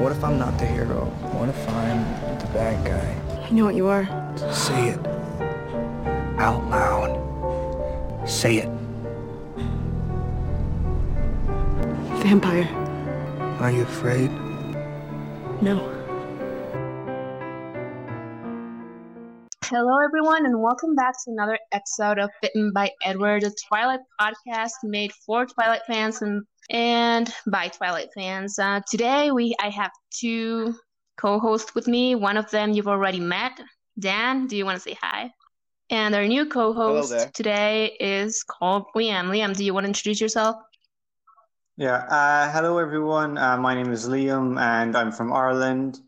What if I'm not the hero? What if I'm the bad guy? I know what you are. Say it. Out loud. Say it. Vampire. Are you afraid? No. Hello, everyone, and welcome back to another episode of Bitten by Edward, a Twilight podcast made for Twilight fans and and by Twilight fans. Uh, today, we I have two co-hosts with me. One of them you've already met. Dan, do you want to say hi? And our new co-host today is called Liam. Liam, do you want to introduce yourself? Yeah. Uh, hello, everyone. Uh, my name is Liam, and I'm from Ireland.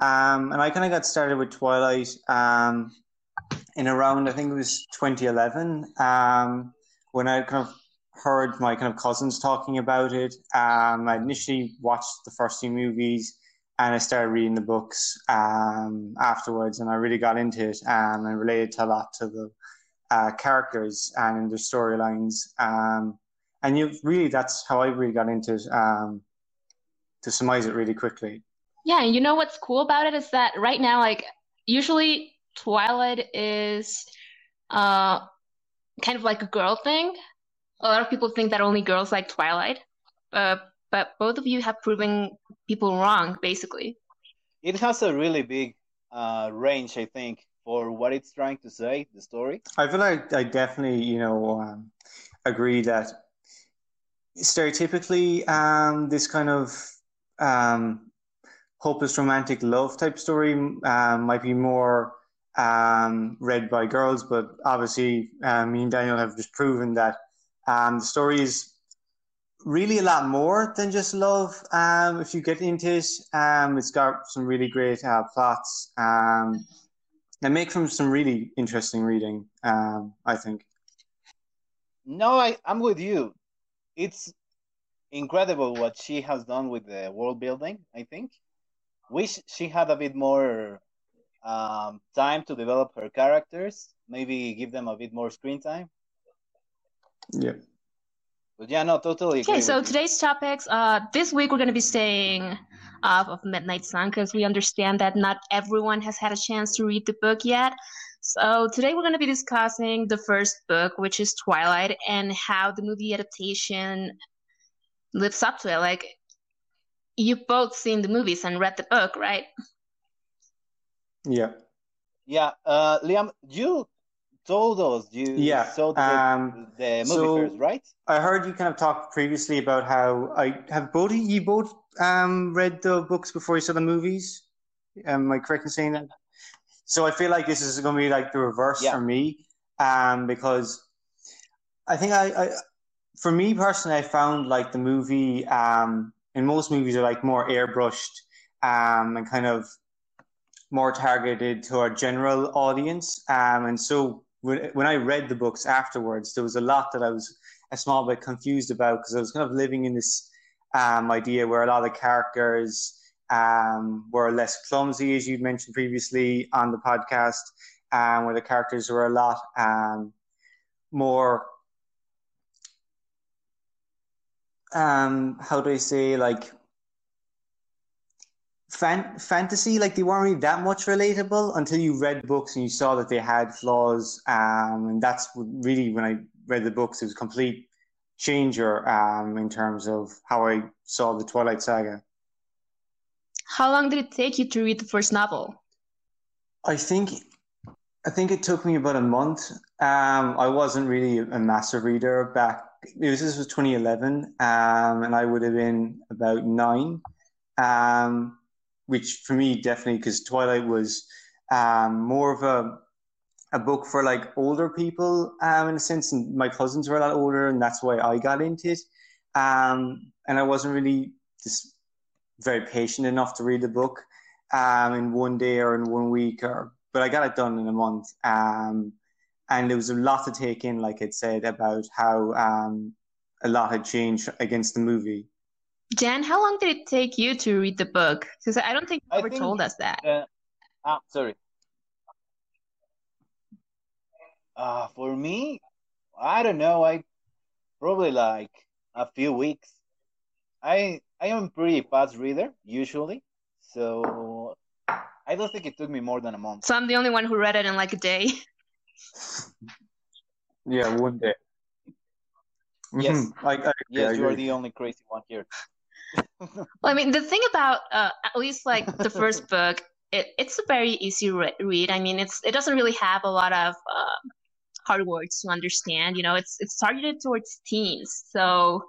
Um, and I kind of got started with Twilight um, in around, I think it was 2011, um, when I kind of heard my kind of cousins talking about it. Um, I initially watched the first few movies, and I started reading the books um, afterwards, and I really got into it um, and related to a lot to the uh, characters and the storylines. And you really that's how I really got into it. To surmise it really quickly. Yeah, and you know what's cool about it is that right now, like usually Twilight is uh kind of like a girl thing. A lot of people think that only girls like Twilight. Uh, but both of you have proven people wrong, basically. It has a really big uh, range, I think, for what it's trying to say, the story. I feel like I definitely, you know, um, agree that stereotypically, um, this kind of um, hopeless romantic love type story um, might be more um, read by girls, but obviously, um, me and Daniel have just proven that um, the story is really a lot more than just love. Um, if you get into it, um, it's got some really great uh, plots um, and make from some really interesting reading. I think. No, I, I'm with you. It's incredible what she has done with the world building, I think. Wish she had a bit more um, time to develop her characters, maybe give them a bit more screen time. Yeah. But yeah, no, totally agree. Okay, so with you. today's topics. Uh, this week we're going to be staying off of Midnight Sun because we understand that not everyone has had a chance to read the book yet. So today we're going to be discussing the first book, which is Twilight, and how the movie adaptation lives up to it. Like, you've both seen the movies and read the book, right? Yeah. Yeah, uh, Liam, you told us you Yeah, saw the, um, the movie so- first, right? I heard you kind of talk previously about how I have both you both um, read the books before you saw the movies. Am I correct in saying that? So I feel like this is going to be like the reverse Yeah. for me, um, because I think I, I, for me personally, I found like the movie, um, in most movies are like more airbrushed, um, and kind of more targeted to our general audience. Um, and so when, when I read the books afterwards, there was a lot that I was a small bit confused about because I was kind of living in this um, idea where a lot of characters um, were less clumsy, as you'd mentioned previously on the podcast, um, where the characters were a lot um, more. Um, how do I say like fan- fantasy? Like they weren't really that much relatable until you read books and you saw that they had flaws. Um, and that's really when I read the books, it was a complete changer um, in terms of how I saw the Twilight Saga. How long did it take you to read the first novel? I think I think it took me about a month. Um, I wasn't really a massive reader back. It was this was 2011, um, and I would have been about nine. Um, which for me definitely because Twilight was um, more of a a book for like older people um, in a sense, and my cousins were a lot older, and that's why I got into it. Um, and I wasn't really just very patient enough to read the book um, in one day or in one week, or but I got it done in a month. And there was a lot to take in, like I'd said, about how um, a lot had changed against the movie. Jan, how long did it take you to read the book? Because I don't think you ever think- told us that. Uh, ah, sorry. Uh, for me, I don't know. I probably like a few weeks. I I am a pretty fast reader usually, so I don't think it took me more than a month. So I'm the only one who read it in like a day. Yeah, one day. Yes. Mhm. I, I, Yes, I you are the only crazy one here. Well, I mean, the thing about uh, at least like the first book, it, it's a very easy re- read. I mean, it's it doesn't really have a lot of uh, hard words to understand. You know, it's it's targeted towards teens. So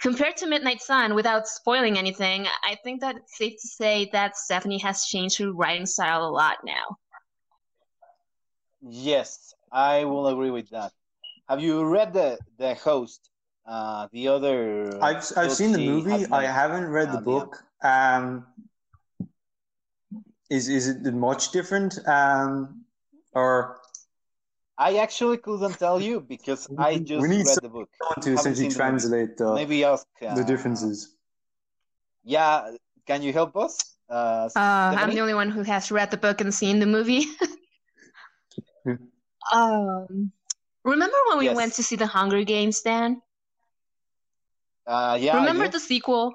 compared to Midnight Sun, without spoiling anything, I think that it's safe to say that Stephenie has changed her writing style a lot now. Yes, I will agree with that. Have you read the the host? Uh, the other. I've I've seen the movie. has I haven't read the Uh, yeah. book. Um, is is it much different? Um, or I actually couldn't tell you because I We just need read the book. someone to essentially seen the movie. translate the Maybe ask uh, the differences. Yeah, can you help us? Uh, Uh, I'm the only one who has read the book and seen the movie. um, remember when we Yes. went to see the Hunger Games, Dan? Uh, yeah. Remember the sequel?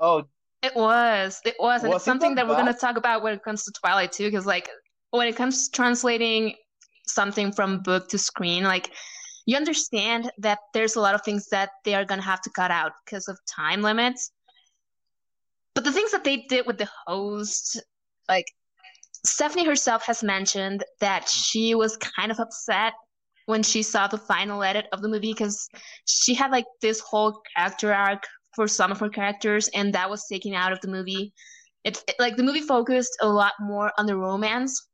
Oh, It was. It was. And Was it's something that that we're going to talk about when it comes to Twilight, too, because, like, when it comes to translating something from book to screen, like, you understand that there's a lot of things that they are going to have to cut out because of time limits. But the things that they did with the host, like, Stephenie herself has mentioned that she was kind of upset when she saw the final edit of the movie because she had like this whole character arc for some of her characters and that was taken out of the movie. It, it- like the movie focused a lot more on the romance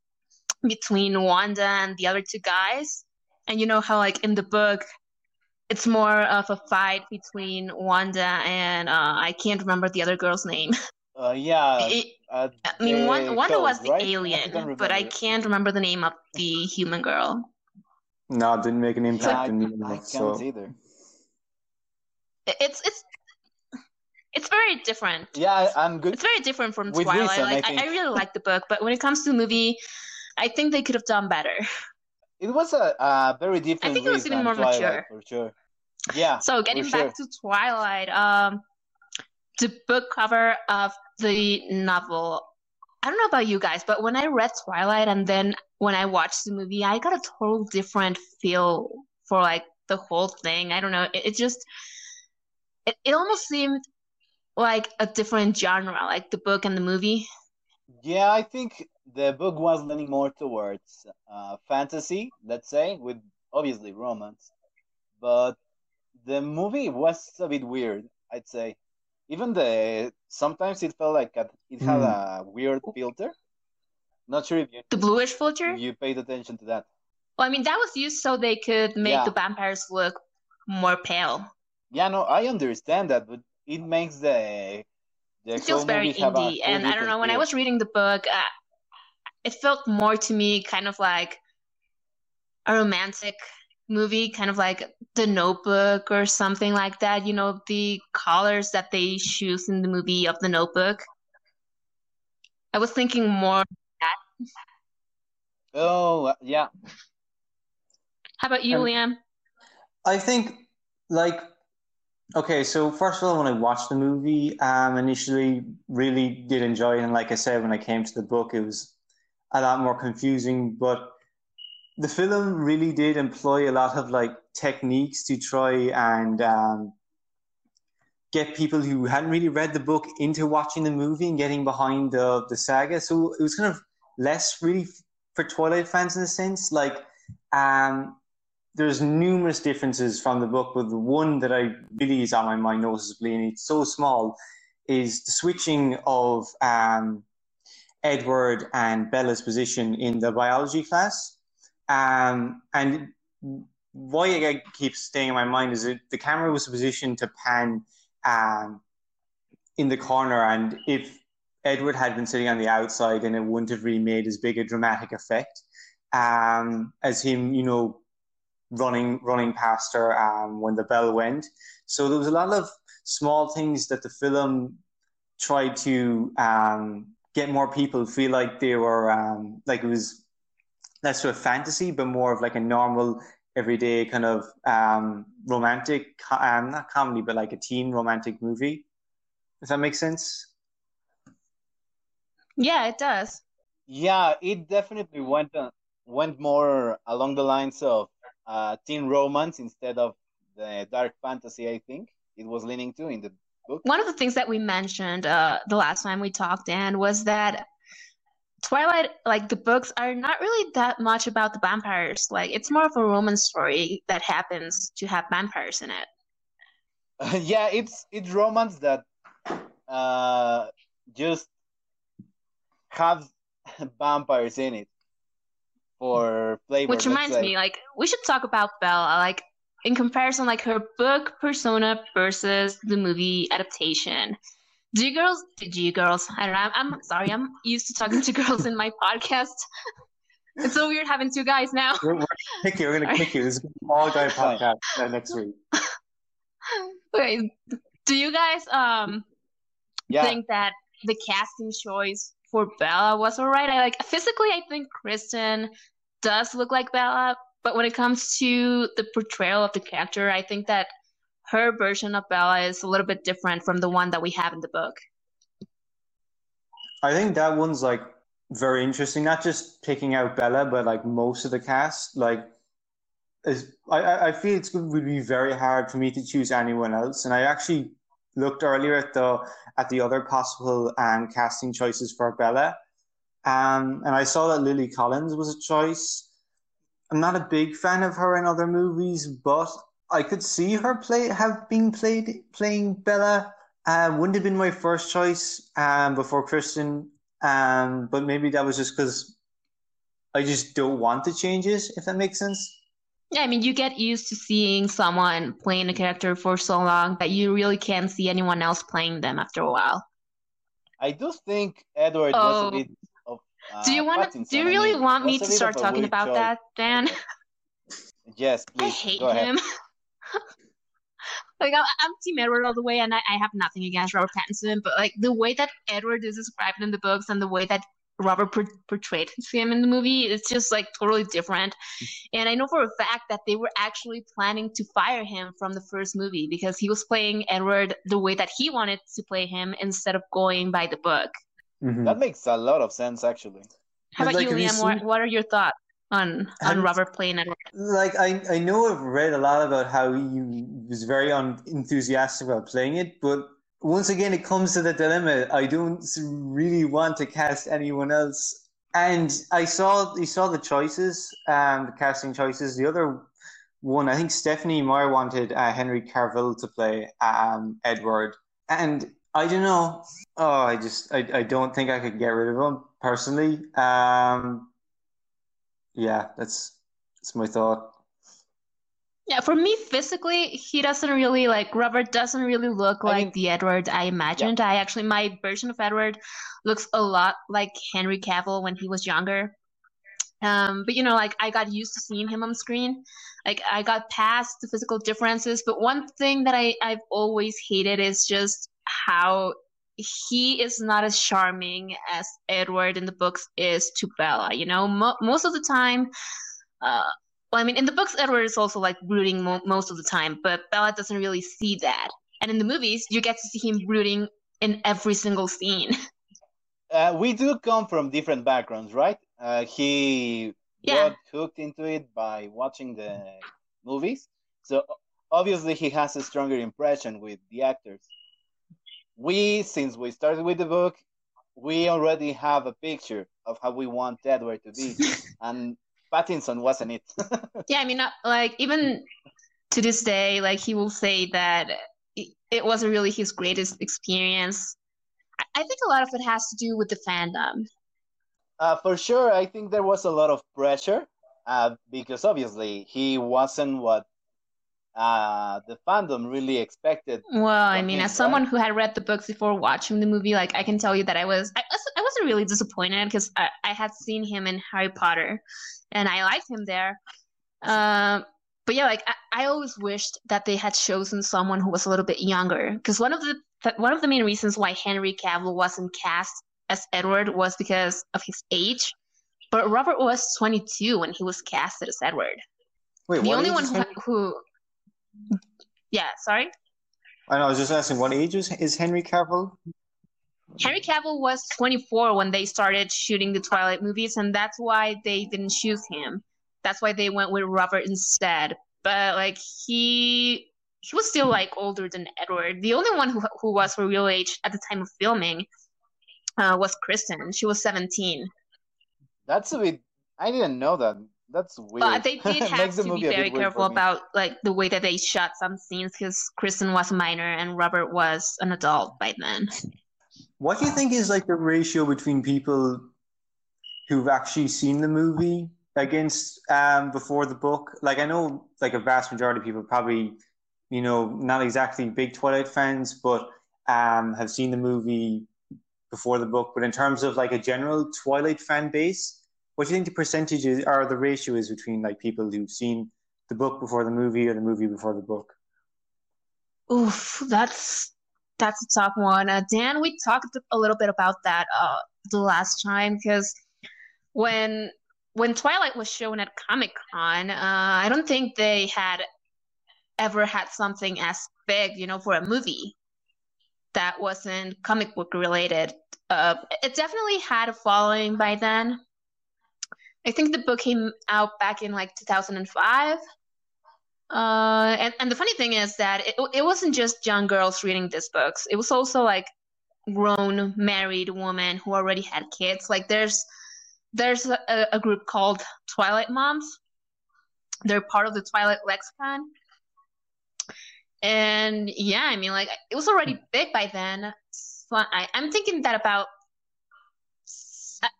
between wanda and the other two guys. And you know how like in the book it's more of a fight between wanda and uh, i can't remember the other girl's name. Uh, yeah. It- i mean one Wan- wanda was the right? Alien don't but i can't remember the name of the human girl No, it didn't make an impact I, on me I can't So either. It's it's it's very different Yeah, I'm good. It's very different from With Twilight. reason, I like I, I think. really like the book, but when it comes to the movie, I think they could have done better. It was a, a very different I think it was even more Twilight, mature. for sure. Yeah, So getting for back to Twilight, um, the book cover of the novel. I don't know about you guys, but when I read Twilight and then when I watched the movie, I got a total different feel for like the whole thing. I don't know. It, it just it, it almost seemed like a different genre, like the book and the movie. Yeah, I think the book was leaning more towards uh, fantasy, let's say, with obviously romance. But the movie was a bit weird, I'd say. Even the sometimes it felt like it had Hmm. a weird filter. Not sure if you The bluish filter. you paid attention to that. Well, I mean, that was used so they could make Yeah. the vampires look more pale. Yeah, no, I understand that, but it makes the the It feels very movie have a indie. And I don't know, when I was reading the book, uh, it felt more to me kind of like a romantic movie, kind of like The Notebook or something like that. You know, the colors that they choose in the movie of The Notebook. I was thinking more. That. Oh, uh, yeah. How about you, Um, Liam? I think like okay, so first of all, when I watched the movie, um, initially really did enjoy it, and like I said, when I came to the book, it was a lot more confusing. But the film really did employ a lot of like techniques to try and um, get people who hadn't really read the book into watching the movie and getting behind the the saga. So it was kind of less really for Twilight fans in a sense, like. Um, there's numerous differences from the book, but the one that I really is on my mind noticeably, and it's so small, is the switching of um, Edward and Bella's position in the biology class. Um, and why it keeps staying in my mind is that the camera was positioned to pan um, in the corner, and if Edward had been sitting on the outside, then it wouldn't have really made as big a dramatic effect um, as him, you know, running running past her um, when the bell went. So there was a lot of small things that the film tried to um, get more people feel like they were um, like it was less of a fantasy, but more of like a normal everyday kind of um, romantic, um, not comedy, but like a teen romantic movie. Does that make sense? Yeah, it does. Yeah, it definitely went uh, went more along the lines of uh, teen romance instead of the dark fantasy. I think it was leaning to in the book. One of the things that we mentioned uh, the last time we talked, Dan, was that Twilight, like the books, are not really that much about the vampires. Like it's more of a romance story that happens to have vampires in it. yeah, it's it's romance that uh, just have vampires in it for flavor. Which reminds me, like we should talk about Bella. Like in comparison, like her book persona versus the movie adaptation. Do you girls? do you girls? I don't know. I'm, I'm sorry. I'm used to talking to girls in my podcast. It's so weird having two guys now. We're, we're kick you. We're gonna kick you. This is all guy podcast uh, next week. Okay. Do you guys um Yeah, think that the casting choice for Bella was alright? I like physically I think Kristen does look like Bella, but when it comes to the portrayal of the character, I think that her version of Bella is a little bit different from the one that we have in the book. I think that one's like very interesting. Not just picking out Bella, but like most of the cast. Like, is I I feel it's going to be very hard for me to choose anyone else. And I actually looked earlier at the at the other possible um, casting choices for Bella, um, and I saw that Lily Collins was a choice. I'm not a big fan of her in other movies, but I could see her play have been played playing Bella. Uh, wouldn't have been my first choice um, before Kristen, um, but maybe that was just because I just don't want the changes. If that makes sense. Yeah, I mean, you get used to seeing someone playing a character for so long that you really can't see anyone else playing them after a while. I do think Edward was Oh. a bit of. Uh, do you want to? Do you I really mean, want me to start talking about choice. that, Dan? Yes, please. I please. hate go ahead. him. like I'm, I'm Team Edward all the way, and I, I have nothing against Robert Pattinson, but like the way that Edward is described in the books and the way that Robert per- portrayed him in the movie, it's just like totally different. And I know for a fact that they were actually planning to fire him from the first movie because he was playing Edward the way that he wanted to play him instead of going by the book. Mhm. That makes a lot of sense, actually. How about like, you, have you Liam? What, what are your thoughts on on you- Robert? Like I, I know I've read a lot about how he was very un- enthusiastic about playing it, but once again, it comes to the dilemma. I don't really want to cast anyone else, and I saw I saw the choices, um, the casting choices. The other one, I think Stephenie Meyer wanted uh, Henry Cavill to play um, Edward, and I don't know. Oh, I just I, I don't think I could get rid of him personally. Um, yeah, that's that's my thought. Yeah, for me, physically, he doesn't really like Robert doesn't really look I like mean- the Edward I imagined. I actually, my version of Edward looks a lot like Henry Cavill when he was younger. Um, but you know, like I got used to seeing him on screen. Like I got past the physical differences. But one thing that I, I've always hated is just how he is not as charming as Edward in the books is to Bella. You know, Mo- most of the time, uh, well, I mean, in the books, Edward is also like brooding mo- most of the time, but Bella doesn't really see that. And in the movies, you get to see him brooding in every single scene. Uh, we do come from different backgrounds, right? Uh, he Yeah. got hooked into it by watching the movies, so obviously he has a stronger impression with the actors. We, since we started with the book, we already have a picture of how we want Edward to be, and Pattinson wasn't it. yeah, I mean, not, like even to this day, like he will say that it, it wasn't really his greatest experience. I, I think a lot of it has to do with the fandom. Uh, for sure, I think there was a lot of pressure uh, because obviously he wasn't what uh, the fandom really expected. Well, I mean, as someone who had read the books before watching the movie, like I can tell you that I was, I, was- I wasn't really disappointed because I, I had seen him in Harry Potter, and I liked him there. Um, but yeah, like I, I always wished that they had chosen someone who was a little bit younger, because one of the th- one of the main reasons why Henry Cavill wasn't cast as Edward was because of his age. But Robert was 22 when he was casted as Edward. Wait, the only one who, who, yeah, sorry. I know. I was just asking, what age is, is Henry Cavill? Henry Cavill was 24 when they started shooting the Twilight movies, and that's why they didn't choose him. That's why they went with Robert instead. But like he he was still like older than Edward. The only one who who was her real age at the time of filming uh, was Kristen. She was 17. That's a bit. I didn't know that. That's weird. But they did have to be movie a bit very careful about like the way that they shot some scenes because Kristen was a minor and Robert was an adult by then. What do you think is like the ratio between people who've actually seen the movie against um, before the book? Like, I know like a vast majority of people probably, you know, not exactly big Twilight fans, but um, have seen the movie before the book. But in terms of like a general Twilight fan base, what do you think the percentages or the ratio is between like people who've seen the book before the movie or the movie before the book? Oof, that's that's a tough one. Uh, Dan, we talked a little bit about that uh, the last time because when when Twilight was shown at Comic Con, uh, I don't think they had ever had something as big, you know, for a movie that wasn't comic book related. Uh, it definitely had a following by then. I think the book came out back in like 2005. Uh, and, and the funny thing is that it, it wasn't just young girls reading these books. It was also like grown married women who already had kids. Like there's there's a, a group called Twilight Moms. They're part of the Twilight Lexicon. And yeah, I mean, like it was already big by then. So I, I'm thinking that about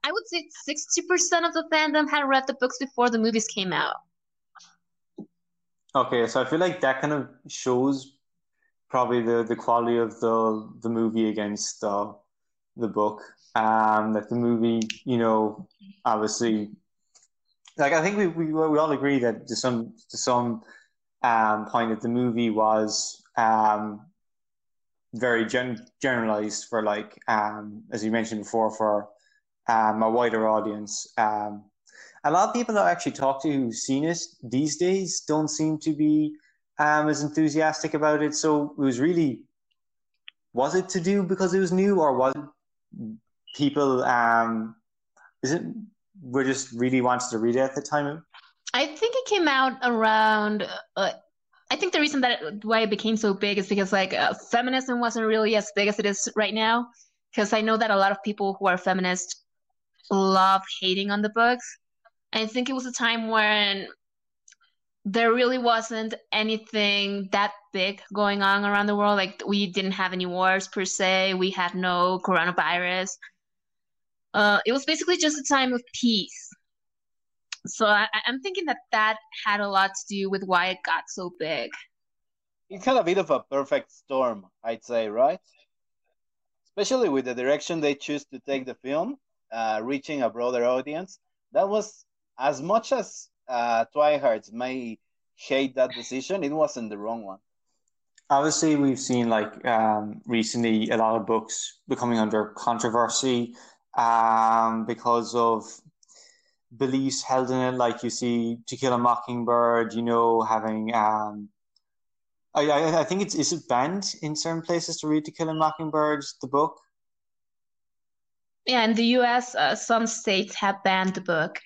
I- would say 60% of the fandom had read the books before the movies came out. Okay, so I feel like that kind of shows probably the, the quality of the the movie against the the book. Um, that the movie, you know, obviously, like I think we we, we all agree that to some to some um, point that the movie was um, very gen- generalized for like um, as you mentioned before for um, a wider audience. Um, a lot of people that I actually talk to who've seen it these days don't seem to be um, as enthusiastic about it. So it was really, was it to do because it was new, or was people? Um, is it were just really wanted to read it at the time? I think it came out around. Uh, I think the reason that it, why it became so big is because like uh, feminism wasn't really as big as it is right now. Because I know that a lot of people who are feminist love hating on the books. I think it was a time when there really wasn't anything that big going on around the world. Like we didn't have any wars per se. We had no coronavirus. Uh, it was basically just a time of peace. So I, I'm thinking that that had a lot to do with why it got so big. It's kind of a bit of a perfect storm, I'd say, right? Especially with the direction they choose to take the film, uh, reaching a broader audience. That was as much as uh, may hate that decision, it wasn't the wrong one. Obviously, we've seen like um, recently a lot of books becoming under controversy um, because of beliefs held in it. Like you see, To Kill a Mockingbird, you know, having um, I, I I think it's is it banned in certain places to read To Kill a Mockingbird, the book. Yeah, in the US, uh, some states have banned the book.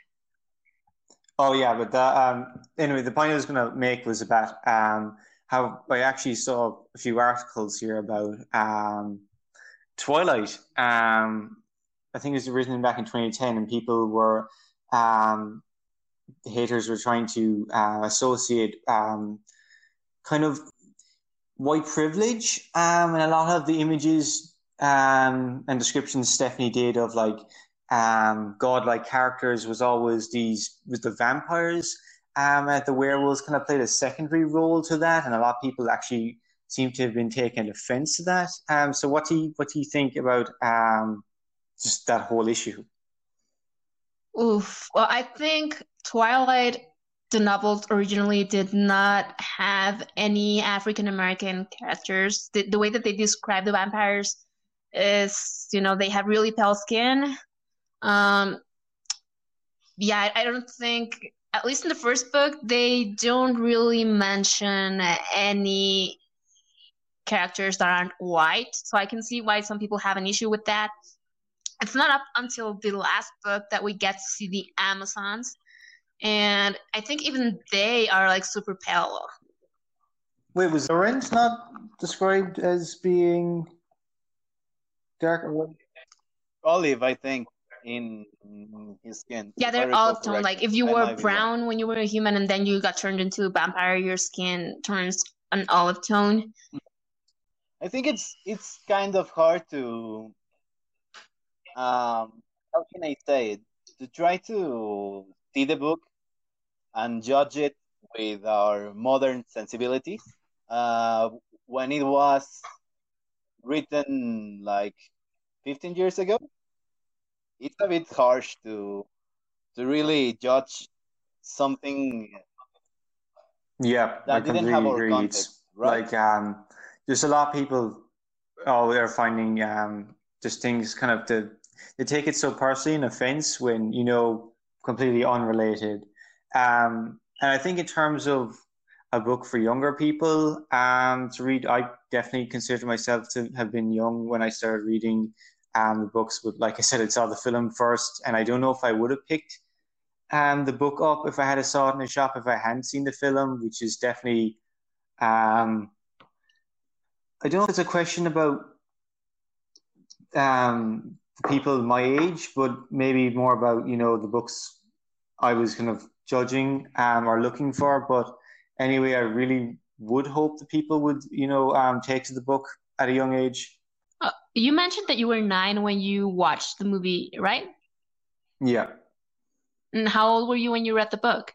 Oh yeah, but um, anyway, the point I was going to make was about um, how I actually saw a few articles here about um, Twilight. Um, I think it was written back in 2010, and people were um, haters were trying to uh, associate um, kind of white privilege and a lot of the images um, and descriptions Stephenie did of like um, godlike characters was always these with the vampires um, and the werewolves kind of played a secondary role to that, and a lot of people actually seem to have been taking offense to that. Um, so what do you what do you think about um, just that whole issue? Oof. Well, I think Twilight, the novel originally did not have any African American characters. The, the way that they describe the vampires is, you know, they have really pale skin. Um, yeah, I, I don't think at least in the first book, they don't really mention any characters that aren't white. So I can see why some people have an issue with that. It's not up until the last book that we get to see the Amazons. And I think even they are like super pale. Wait, was Laurent not described as being dark or Olive, I think, in his skin. Yeah, they're all olive tone. Like if you were might brown when you were a human and then you got turned into a vampire, your skin turns an olive tone. I think it's it's kind of hard to um how can I say it? To try to see the book and judge it with our modern sensibilities. Uh, when it was written like 15 years ago, it's a bit harsh to to really judge something Yeah, I that didn't have our agree. context, right? like um, there's a lot of people. Oh, they're finding um, just things kind of to they take it so personally an offense when you know completely unrelated. Um, and I think in terms of a book for younger people um, to read, I definitely consider myself to have been young when I started reading um, the books. But like I said, I saw the film first, and I don't know if I would have picked um, the book up if I had saw it in a shop if I hadn't seen the film, which is definitely. Um, I don't know if it's a question about um, people my age, but maybe more about you know the books I was kind of judging um, or looking for. But anyway, I really would hope that people would you know um, take to the book at a young age. Uh, you mentioned that you were nine when you watched the movie, right? Yeah. And how old were you when you read the book?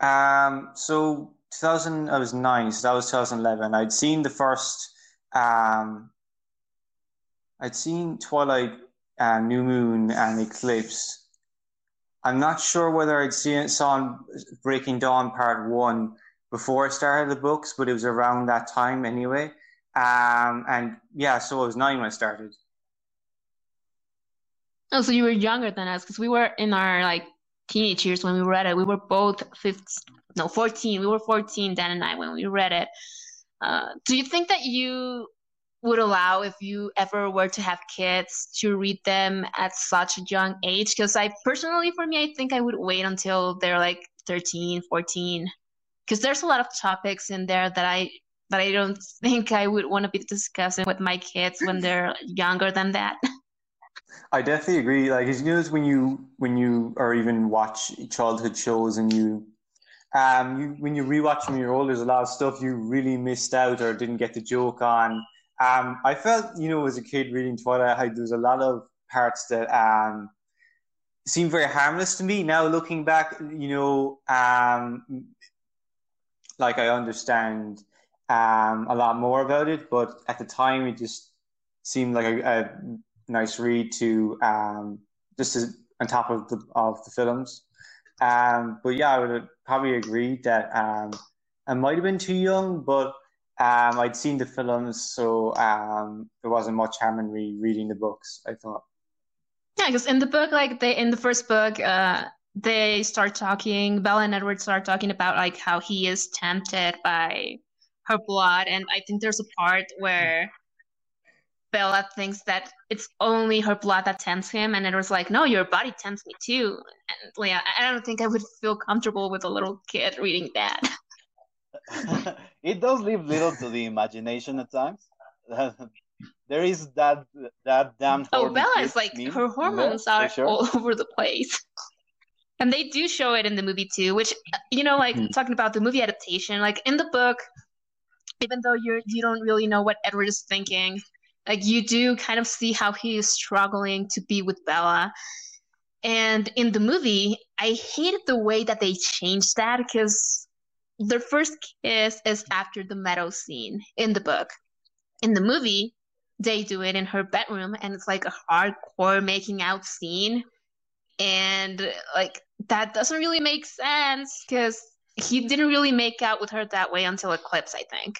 Um, so 2000, I was nine, so that was 2011. I'd seen the first, um, I'd seen Twilight, uh, New Moon, and Eclipse. I'm not sure whether I'd seen it, saw Breaking Dawn Part One before I started the books, but it was around that time anyway. Um, and yeah, so I was nine when I started. Oh, so you were younger than us because we were in our like teenage years when we read it. We were both 15, no, 14. We were 14, Dan and I, when we read it. Uh, do you think that you would allow if you ever were to have kids to read them at such a young age? Because I personally, for me, I think I would wait until they're like 13, 14. Because there's a lot of topics in there that I that I don't think I would want to be discussing with my kids when they're younger than that. I definitely agree. Like, as you know, when you when you or even watch childhood shows and you, um, you when you rewatch them when you're older, there's a lot of stuff you really missed out or didn't get the joke on. Um, I felt, you know, as a kid reading Twilight, how there's a lot of parts that um seem very harmless to me. Now looking back, you know, um, like I understand um a lot more about it, but at the time it just seemed like a, a nice read to um, just to, on top of the of the films. Um, but yeah, I would probably agree that I might have been too young, but um, I'd seen the films, so um, there wasn't much harm in re- reading the books. I thought. Yeah, because in the book, like they in the first book, uh, they start talking. Bella and Edward start talking about like how he is tempted by her blood, and I think there's a part where Bella thinks that it's only her blood that tempts him, and Edward's like, "No, your body tempts me too." And yeah, I don't think I would feel comfortable with a little kid reading that. it does leave little to the imagination at times. there is that that damn. Oh, Bella is like meme her hormones for are sure. all over the place. And they do show it in the movie too, which you know, like Hmm. talking about the movie adaptation, like in the book, even though you're you don't really know what Edward is thinking, like you do kind of see how he is struggling to be with Bella. And in the movie, I hated the way that they changed that because their first kiss is after the meadow scene in the book. In the movie, they do it in her bedroom and it's like a hardcore making out scene and like that doesn't really make sense because he didn't really make out with her that way until eclipse i think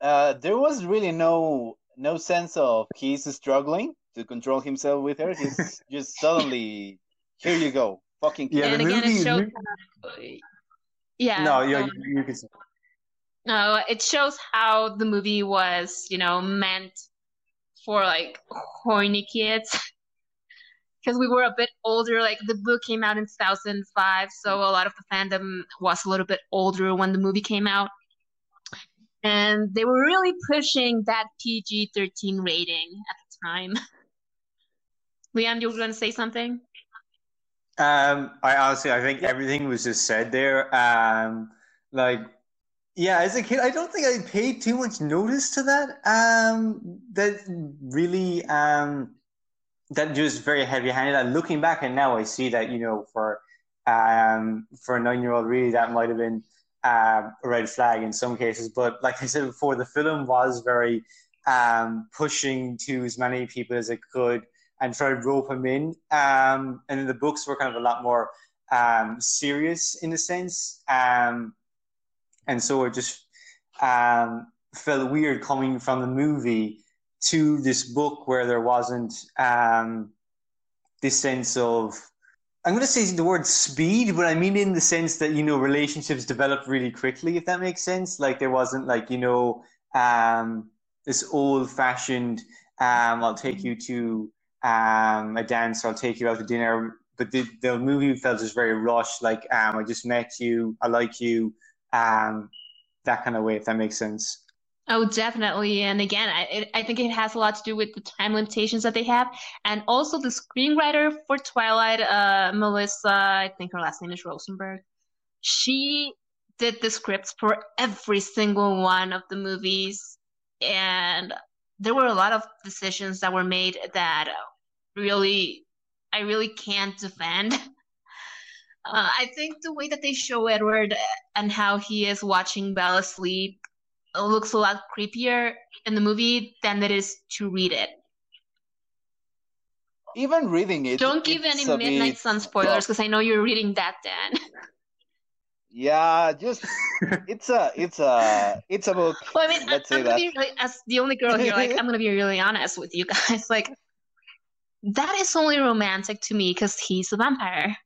Uh, there was really no no sense of he's struggling to control himself with her. He's just suddenly, here you go, fucking Yeah, and the again, movie- it shows. movie- yeah. no, yeah, um, you, you could say. No, it shows how the movie was, you know, meant for like horny kids. Because we were a bit older, like the book came out in 2005, so a lot of the fandom was a little bit older when the movie came out. And they were really pushing that PG 13 rating at the time. Liam, you were going to say something? Um, I honestly, I think everything was just said there. Um, like, yeah, as a kid, I don't think I paid too much notice to that. Um, that really, um, that just very heavy-handed. And looking back, and now I see that you know, for um, for a nine-year-old, really, that might have been um, a red flag in some cases. But like I said before, the film was very um, pushing to as many people as it could and try to rope them in. Um, and then the books were kind of a lot more um, serious in a sense. Um, and so it just um, felt weird coming from the movie to this book where there wasn't um, this sense of. I'm going to say the word speed, but I mean in the sense that you know relationships develop really quickly. If that makes sense, like there wasn't like you know um, this old-fashioned. Um, I'll take you to um, a dance. I'll take you out to dinner. But the, the movie felt just very rushed. Like um, I just met you. I like you. Um, that kind of way. If that makes sense. Oh, definitely. And again, I, it, I think it has a lot to do with the time limitations that they have. And also the screenwriter for Twilight, uh, Melissa, I think her last name is Rosenberg. She did the scripts for every single one of the movies. And there were a lot of decisions that were made that really, I really can't defend. Uh, I think the way that they show Edward and how he is watching Bella sleep looks a lot creepier in the movie than it is to read it. Even reading it. Don't give any Midnight bit Sun spoilers because I know you're reading that, Dan. Yeah, just it's a it's a it's a book. well, I mean, Let's I'm say gonna that. be really, as the only girl here, like, I'm gonna be really honest with you guys. Like, that is only romantic to me because he's a vampire.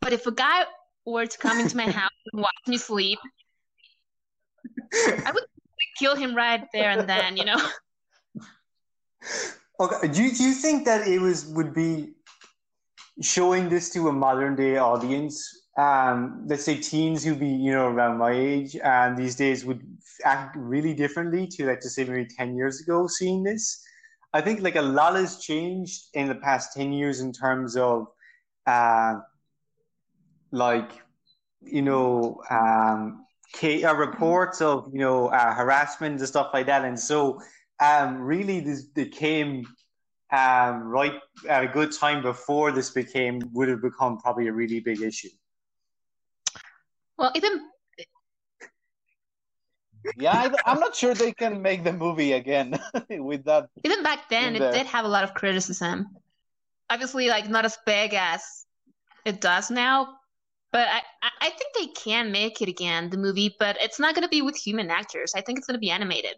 But if a guy were to come into my house and watch me sleep, I would kill him right there and then, you know? Okay. Do you, do you think that it was would be showing this to a modern day audience? Um, let's say teens who'd be you know around my age and these days would act really differently to like to say maybe ten years ago seeing this. I think like a lot has changed in the past ten years in terms of uh, like you know um, ca- uh, reports of you know uh, harassment and stuff like that, and so um, really this became um, right at a good time before this became would have become probably a really big issue. Well, even Yeah, I, am not sure they can make the movie again with that. even back then, it did have a lot of criticism. Obviously, like not as big as it does now, but I, I- I think they can make it again, the movie, but it's not going to be with human actors. I think it's going to be animated.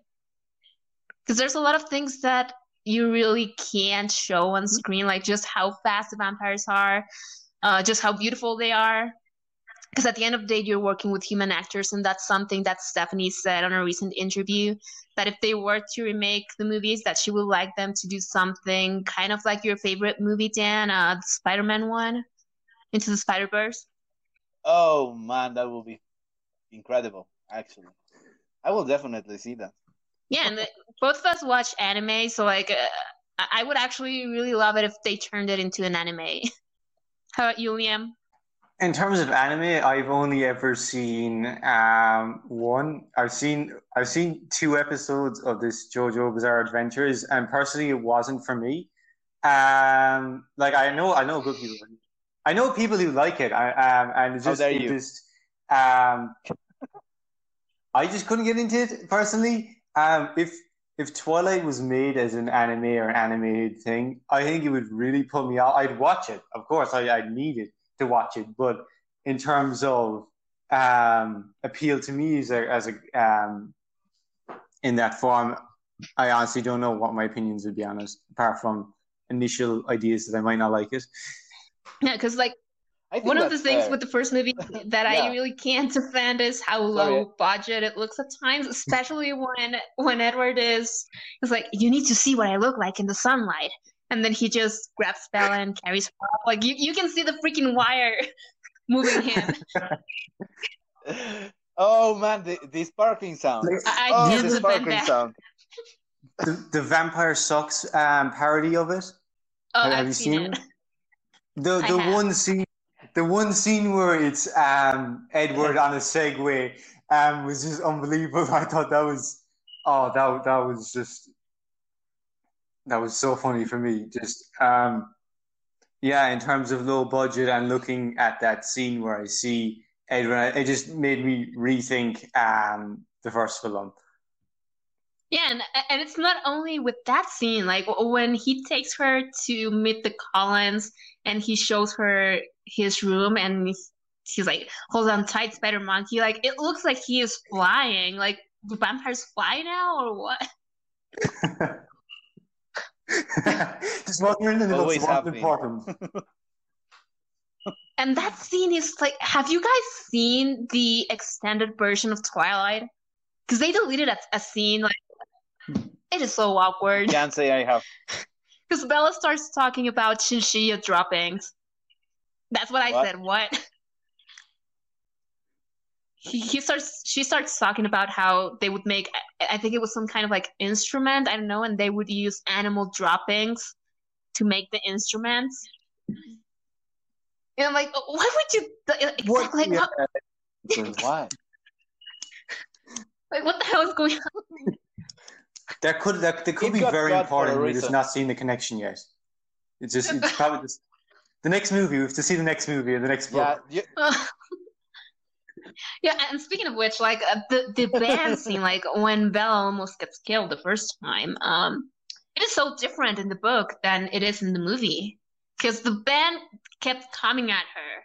Because there's a lot of things that you really can't show on screen, like just how fast the vampires are, uh, just how beautiful they are. Because at the end of the day, you're working with human actors, and that's something that Stephenie said on a recent interview that if they were to remake the movies, that she would like them to do something kind of like your favorite movie, Dan, uh, the Spider-Man one, Into the Spider-Verse. Oh man, that will be incredible. Actually, I will definitely see that. Yeah, and the, both of us watch anime, so like, uh, I I would actually really love it if they turned it into an anime. How about you, Liam? In terms of anime, I've only ever seen um, one. I've seen I've seen two episodes of this JoJo Bizarre Adventures, and personally, it wasn't for me. Um, like I know I know good people. I know people who like it. I um, and it's just it just um, I just couldn't get into it personally. Um, if if Twilight was made as an anime or animated thing, I think it would really pull me out. I'd watch it, of course. I, I'd need it to watch it, but in terms of um, appeal to me as a, as a um, in that form, I honestly don't know what my opinions would be honest, apart from initial ideas that I might not like it. Yeah, because like One of the things fair. with the first movie that I really can't defend is how Sorry. low budget it looks at times, especially when when Edward is is like, "You need to see what I look like in the sunlight," and then he just grabs Bella and carries her off. Like you, you can see the freaking wire moving him. oh man, the, the sparkling sound. I, I oh, can't the defend sparkling that. sound. the, the Vampire Sucks um, parody of it. Oh, Have I've you seen, seen it. it? The I the have. one scene the one scene where it's um Edward on a Segway um was just unbelievable. I thought that was oh that that was just that was so funny for me. Just um yeah, in terms of low budget and looking at that scene where I see Edward, it just made me rethink um the first film. Yeah, and and it's not only with that scene. Like when he takes her to meet the Cullens, and he shows her his room, and he's, he's like, "Hold on tight, Spider Monkey." Like it looks like he is flying. Like do vampires fly now, or what? just wondering if Always it's have what's been. important. And that scene is like, have you guys seen the extended version of Twilight? Because they deleted a, a scene. Like it is so awkward. Can't say I have. Because Bella starts talking about chinchilla droppings. That's what I What? said. What? He, he starts. She starts talking about how they would make. I I think it was some kind of like instrument. I don't know, and they would use animal droppings to make the instruments. And I'm like, oh, why would you? Exactly. What- Like, yeah. how- Why? like, what the hell is going on? That could that, that could It be very cut for a important. We're just not seeing the connection yet. It's just it's probably just, the next movie. We have to see the next movie and the next Yeah, book. you, yeah, and speaking of which, like uh, the the band scene, like when Bella almost gets killed the first time, um, it is so different in the book than it is in the movie because the band kept coming at her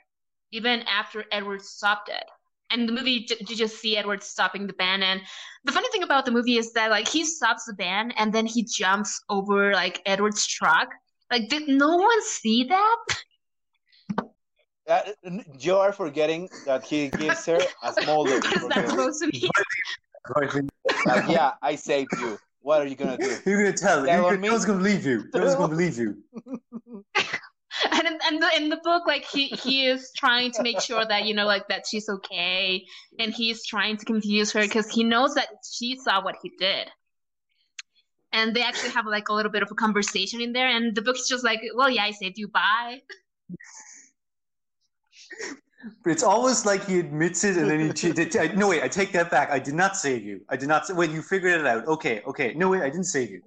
even after Edward stopped it. And the movie, you just see Edward stopping the band, and the funny thing about the movie is that like he stops the band and then he jumps over like Edward's truck. Like, did no one see that? uh, you are forgetting that he gives her a small look. What is for that her. supposed to mean? Like, yeah, I saved you. What are you gonna do? You're gonna tell. Tell You're gonna, me? no one's gonna believe you. No one's gonna believe you. and in, and the, in the book like he he is trying to make sure that you know like that she's okay and he's trying to confuse her because he knows that she saw what he did and they actually have like a little bit of a conversation in there and the book's just like well yeah i saved you bye But it's almost like he admits it and then he che- did- I- no wait. I take that back. I did not save you. I did not. Say, wait, you figured it out. Okay, okay. No wait, I didn't save you.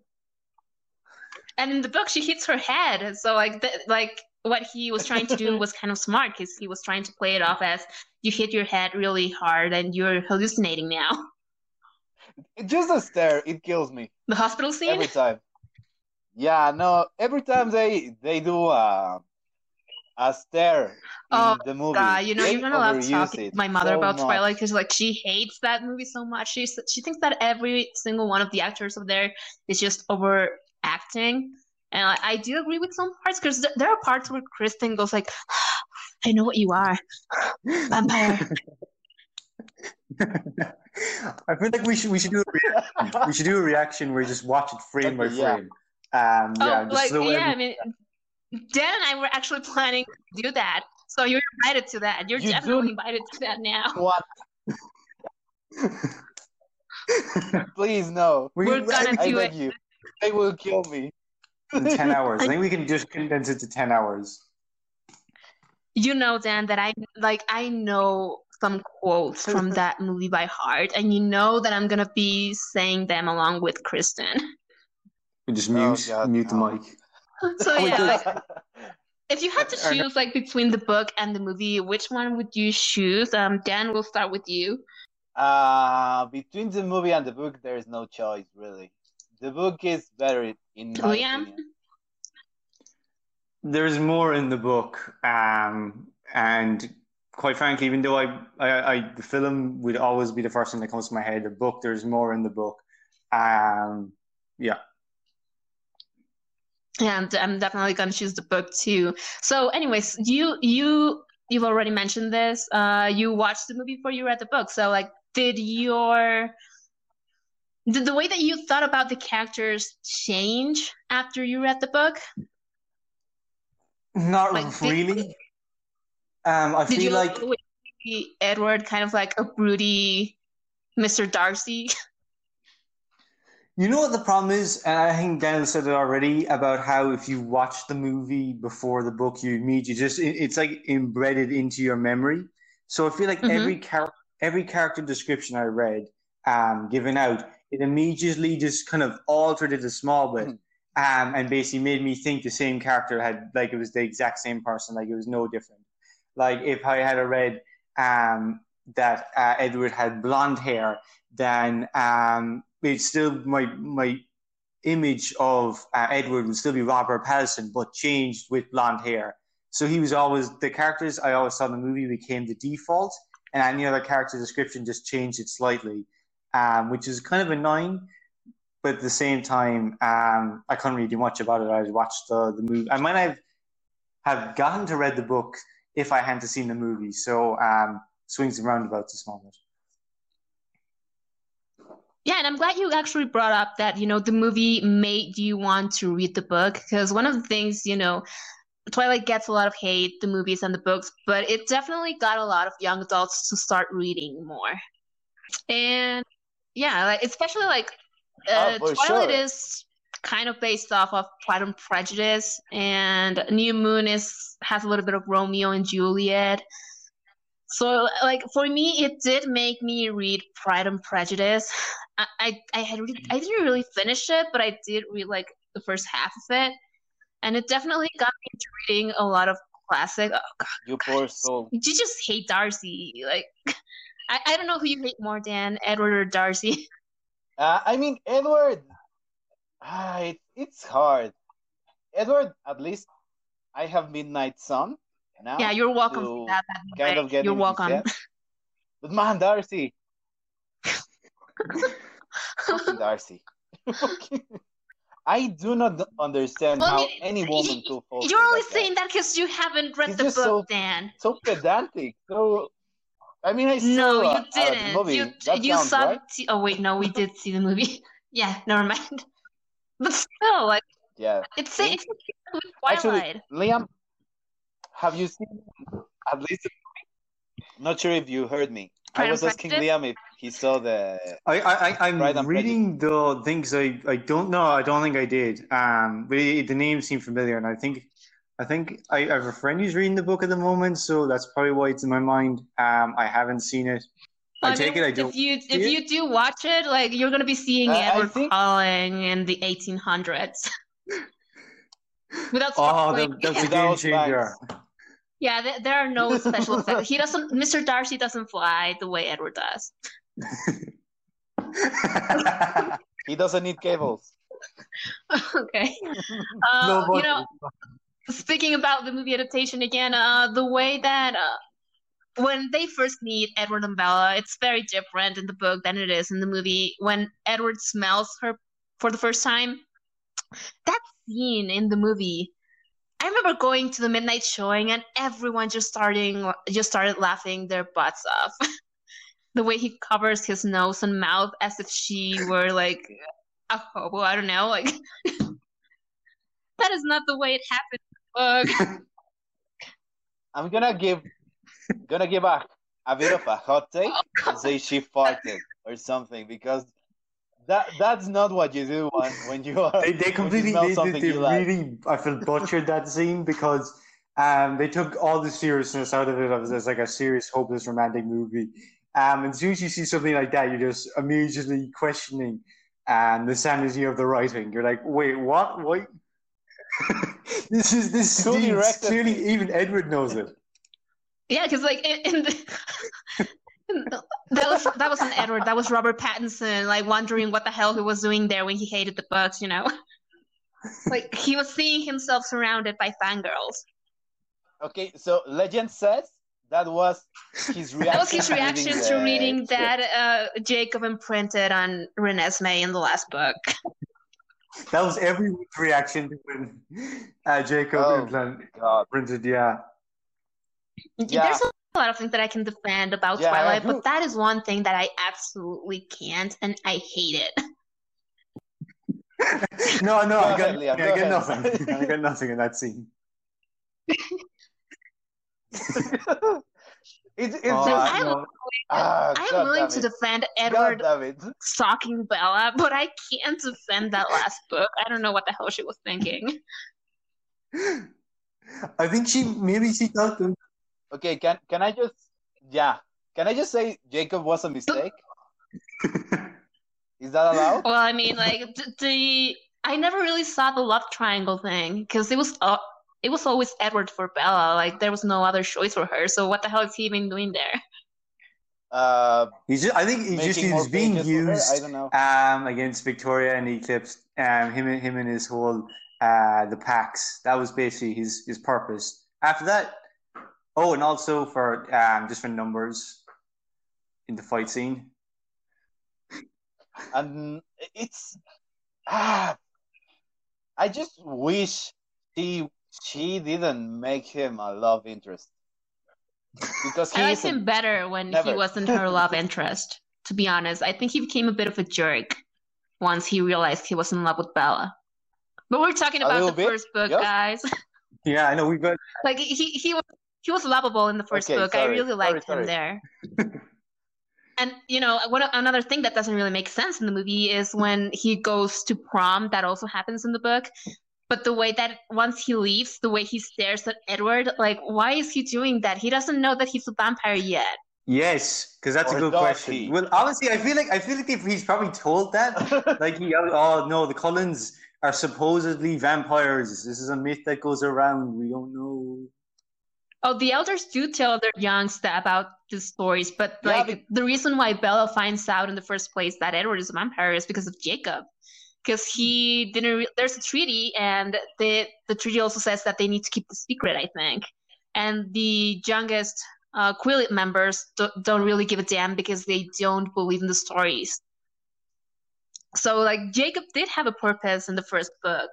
and in the book she hits her head so like th- like what he was trying to do was kind of smart because he was trying to play it off as you hit your head really hard and you're hallucinating now Just a stare, it kills me the hospital scene every time. Yeah, no. Every time they they do a a stare in Oh, the movie, God, you know, they you're not allowed to overuse talk to my mother so about much. Twilight because, like, she hates that movie so much. She she thinks that every single one of the actors of there is just overacting, and I, I do agree with some parts because th- there are parts where Kristen goes like, "I know what you are, vampire." I feel like we should we should do a rea- we should do a reaction where you just watch it frame by Okay, yeah. frame. Um, yeah, oh, just like so yeah, I mean, Dan and I were actually planning to do that, so you're invited to that. You're You do- definitely invited to that now. What? Please no. we, We're gonna I do beg it. you. They will kill me. in ten hours. I think we can just condense it to ten hours. You know, Dan, that I like I know some quotes from that movie by heart, and you know that I'm gonna be saying them along with Kristen. We just Oh, mute God, mute the no. mic. So Oh, yeah, like, if you had to choose like between the book and the movie, which one would you choose? Um, Dan, we'll start with you. Uh, between the movie and the book, there is no choice, really. The book is better, in my Oh, opinion. There's more in the book, um, and quite frankly, even though I, I, I, the film would always be the first thing that comes to my head. The book, there's more in the book. Um, yeah, And I'm definitely gonna choose the book too. So, anyways, you you you've already mentioned this. Uh, you watched the movie before you read the book. So, like, did your did the way that you thought about the characters change after you read the book? Not Like, did- really. Um, I Did feel you like the way you see Edward kind of like a broody Mr. Darcy? You know what the problem is, and I think Daniel said it already about how if you watch the movie before the book you meet, you just it- it's like embedded into your memory. So I feel like Mhm. every char- every character description I read, um, given out, it immediately just kind of altered it a small bit, um, and basically made me think the same character had like it was the exact same person, like it was no different. Like if I had read um, that uh, Edward had blonde hair, then um, it's still my my image of uh, Edward would still be Robert Pattinson, but changed with blonde hair. So he was always the characters I always saw in the movie became the default, and any other character description just changed it slightly, um, which is kind of annoying. But at the same time, um, I couldn't really do much about it. I watched the the movie. I might have have gotten to read the book if I hadn't seen the movie. So um, swings and roundabouts small bit. Yeah, and I'm glad you actually brought up that, you know, the movie made you want to read the book because one of the things, you know, Twilight gets a lot of hate, the movies and the books, but it definitely got a lot of young adults to start reading more. And yeah, like especially like uh, Oh, Twilight sure. is kind of based off of Pride and Prejudice, and New Moon is has a little bit of Romeo and Juliet. So, like for me, it did make me read Pride and Prejudice. I I, I had re- I didn't really finish it, but I did read like the first half of it, and it definitely got me into reading a lot of classic. Oh God, You poor soul. you just hate Darcy. Like, I, I don't know who you hate more, Dan, Edward or Darcy. Uh, I mean, Edward. Ah, it, it's hard. Edward, at least I have Midnight Sun now. yeah, you're welcome that. kind way. of get You're welcome. But man, Darcy. Fucking Darcy. I do not understand Well, I how mean, any woman could fall You're only guy. saying that because you haven't read He's the book, so- Dan. so pedantic. So, I mean, I saw No, you didn't. movie. You That you counts, saw. right? T- oh wait, no, we did see the movie. yeah, never mind. But still, like Yeah. it's it's Actually, Twilight. Liam, have you seen at least? Not sure if you heard me. Pride I and was asking Liam if he saw the. I, I, I- I'm Pride and reading the things I, I don't know. I don't think I did. Um, but it, the name seemed familiar, and I think I think I, I have a friend who's reading the book at the moment, so that's probably why it's in my mind. Um, I haven't seen it. I Well, take mean, it I don't. If you if it. you do watch it, like you're gonna be seeing Uh, I Edward think- Cullen in the 1800s. Without Oh, that, that's a game changer. Yeah, there, there are no special effects. He doesn't. Mr. Darcy doesn't fly the way Edward does. He doesn't need cables. okay. Uh, No, you know, speaking about the movie adaptation again, uh, the way that uh, when they first meet Edward and Bella, it's very different in the book than it is in the movie. When Edward smells her for the first time, that scene in the movie. I remember going to the midnight showing and everyone just starting just started laughing their butts off. the way he covers his nose and mouth as if she were like a hobo. I don't know, like that is not the way it happened. I'm gonna give, gonna give a, a bit of a hot take oh, and say she farted or something because that that's not what you do when, when you are. they, they when you completely smell they, they, something they you like. really I feel butchered that scene because um, they took all the seriousness out of it as, as like a serious hopeless romantic movie. Um, and as soon as you see something like that, you're just immediately questioning um, the sanity of the writing. You're like, wait, what? Wait. this is this Who is directed clearly even Edward knows it. Yeah, because like in, in the, in the- that was that wasn't Edward. That was Robert Pattinson, like wondering what the hell he was doing there when he hated the books. You know, like he was seeing himself surrounded by fangirls. Okay, so legend says that was his reaction. That was his to reading reaction to reading that uh, Jacob imprinted on Renesmee in the last book. That was everyone's reaction to when uh, Jacob Oh, implant- God. printed, yeah. Yeah. There's a lot of things that I can defend about Yeah, Twilight, but that is one thing that I absolutely can't, and I hate it. no, no, I got, ahead, I got ahead. nothing. I got nothing in that scene. it's it's Oh, just I'm- no. ah, I'm willing to defend Edward stalking Bella, but I can't defend that last book. I don't know what the hell she was thinking. I think she maybe she thought them. Okay, can can I just yeah? Can I just say Jacob was a mistake? Is that allowed? Well, I mean, like the, the I never really saw the love triangle thing because it was uh, it was always Edward for Bella. Like there was no other choice for her. So what the hell is he even doing there? Uh, He's just, I think he just making he was being pages for her? used I don't know. um, against Victoria and Eclipse. Um, him and him and his whole uh, the packs. That was basically his his purpose. After that, oh, and also for um, just for numbers in the fight scene. and it's ah, I just wish she she didn't make him a love interest because he I liked him better when he wasn't her love interest. To be honest, I think he became a bit of a jerk once he realized he was in love with Bella. But we're talking about the bit, first book, yeah. guys. Yeah, I know we've got like he he was he was lovable in the first Okay, book. I really liked sorry. him there. and you know, what another thing that doesn't really make sense in the movie is when he goes to prom. That also happens in the book. But the way that once he leaves, the way he stares at Edward, like, why is he doing that? He doesn't know that he's a vampire yet. yes, because that's Or a good question. he? Well, honestly, I feel like I feel like if he's probably told that. like he, oh no, the Cullens are supposedly vampires. This is a myth that goes around. We don't know. Oh, the elders do tell their youngs about the stories, but Yeah, like but- the reason why Bella finds out in the first place that Edward is a vampire is because of Jacob, because he didn't. Re- there's a treaty, and the the treaty also says that they need to keep the secret. I think, and the youngest uh, members do- don't really give a damn because they don't believe in the stories. So, like Jacob did have a purpose in the first book.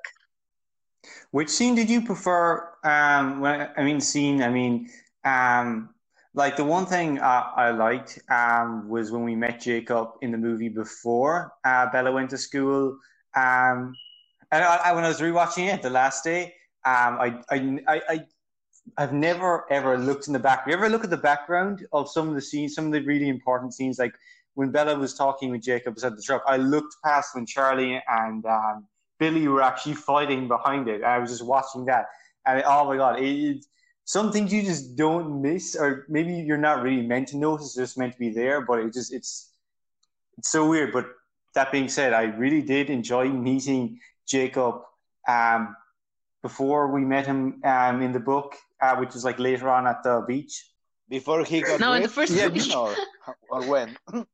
Which scene did you prefer? Um, when I mean scene, I mean, um, like the one thing uh, I liked um, was when we met Jacob in the movie before uh, Bella went to school. Um, and I, I, when I was rewatching it the last day, um, I, I, I, I, I've never ever looked in the back. You ever look at the background of some of the scenes, some of the really important scenes, like when Bella was talking with Jacob at the truck. I looked past when Charlie and um, Billy were actually fighting behind it. I was just watching that, and oh my god, it, it, some things you just don't miss, or maybe you're not really meant to notice, it's just meant to be there. But it just it's it's so weird. But that being said, I really did enjoy meeting Jacob um, before we met him um, in the book, uh, which was like later on at the beach. Before he got No, in the first Yeah, movie. or, or when?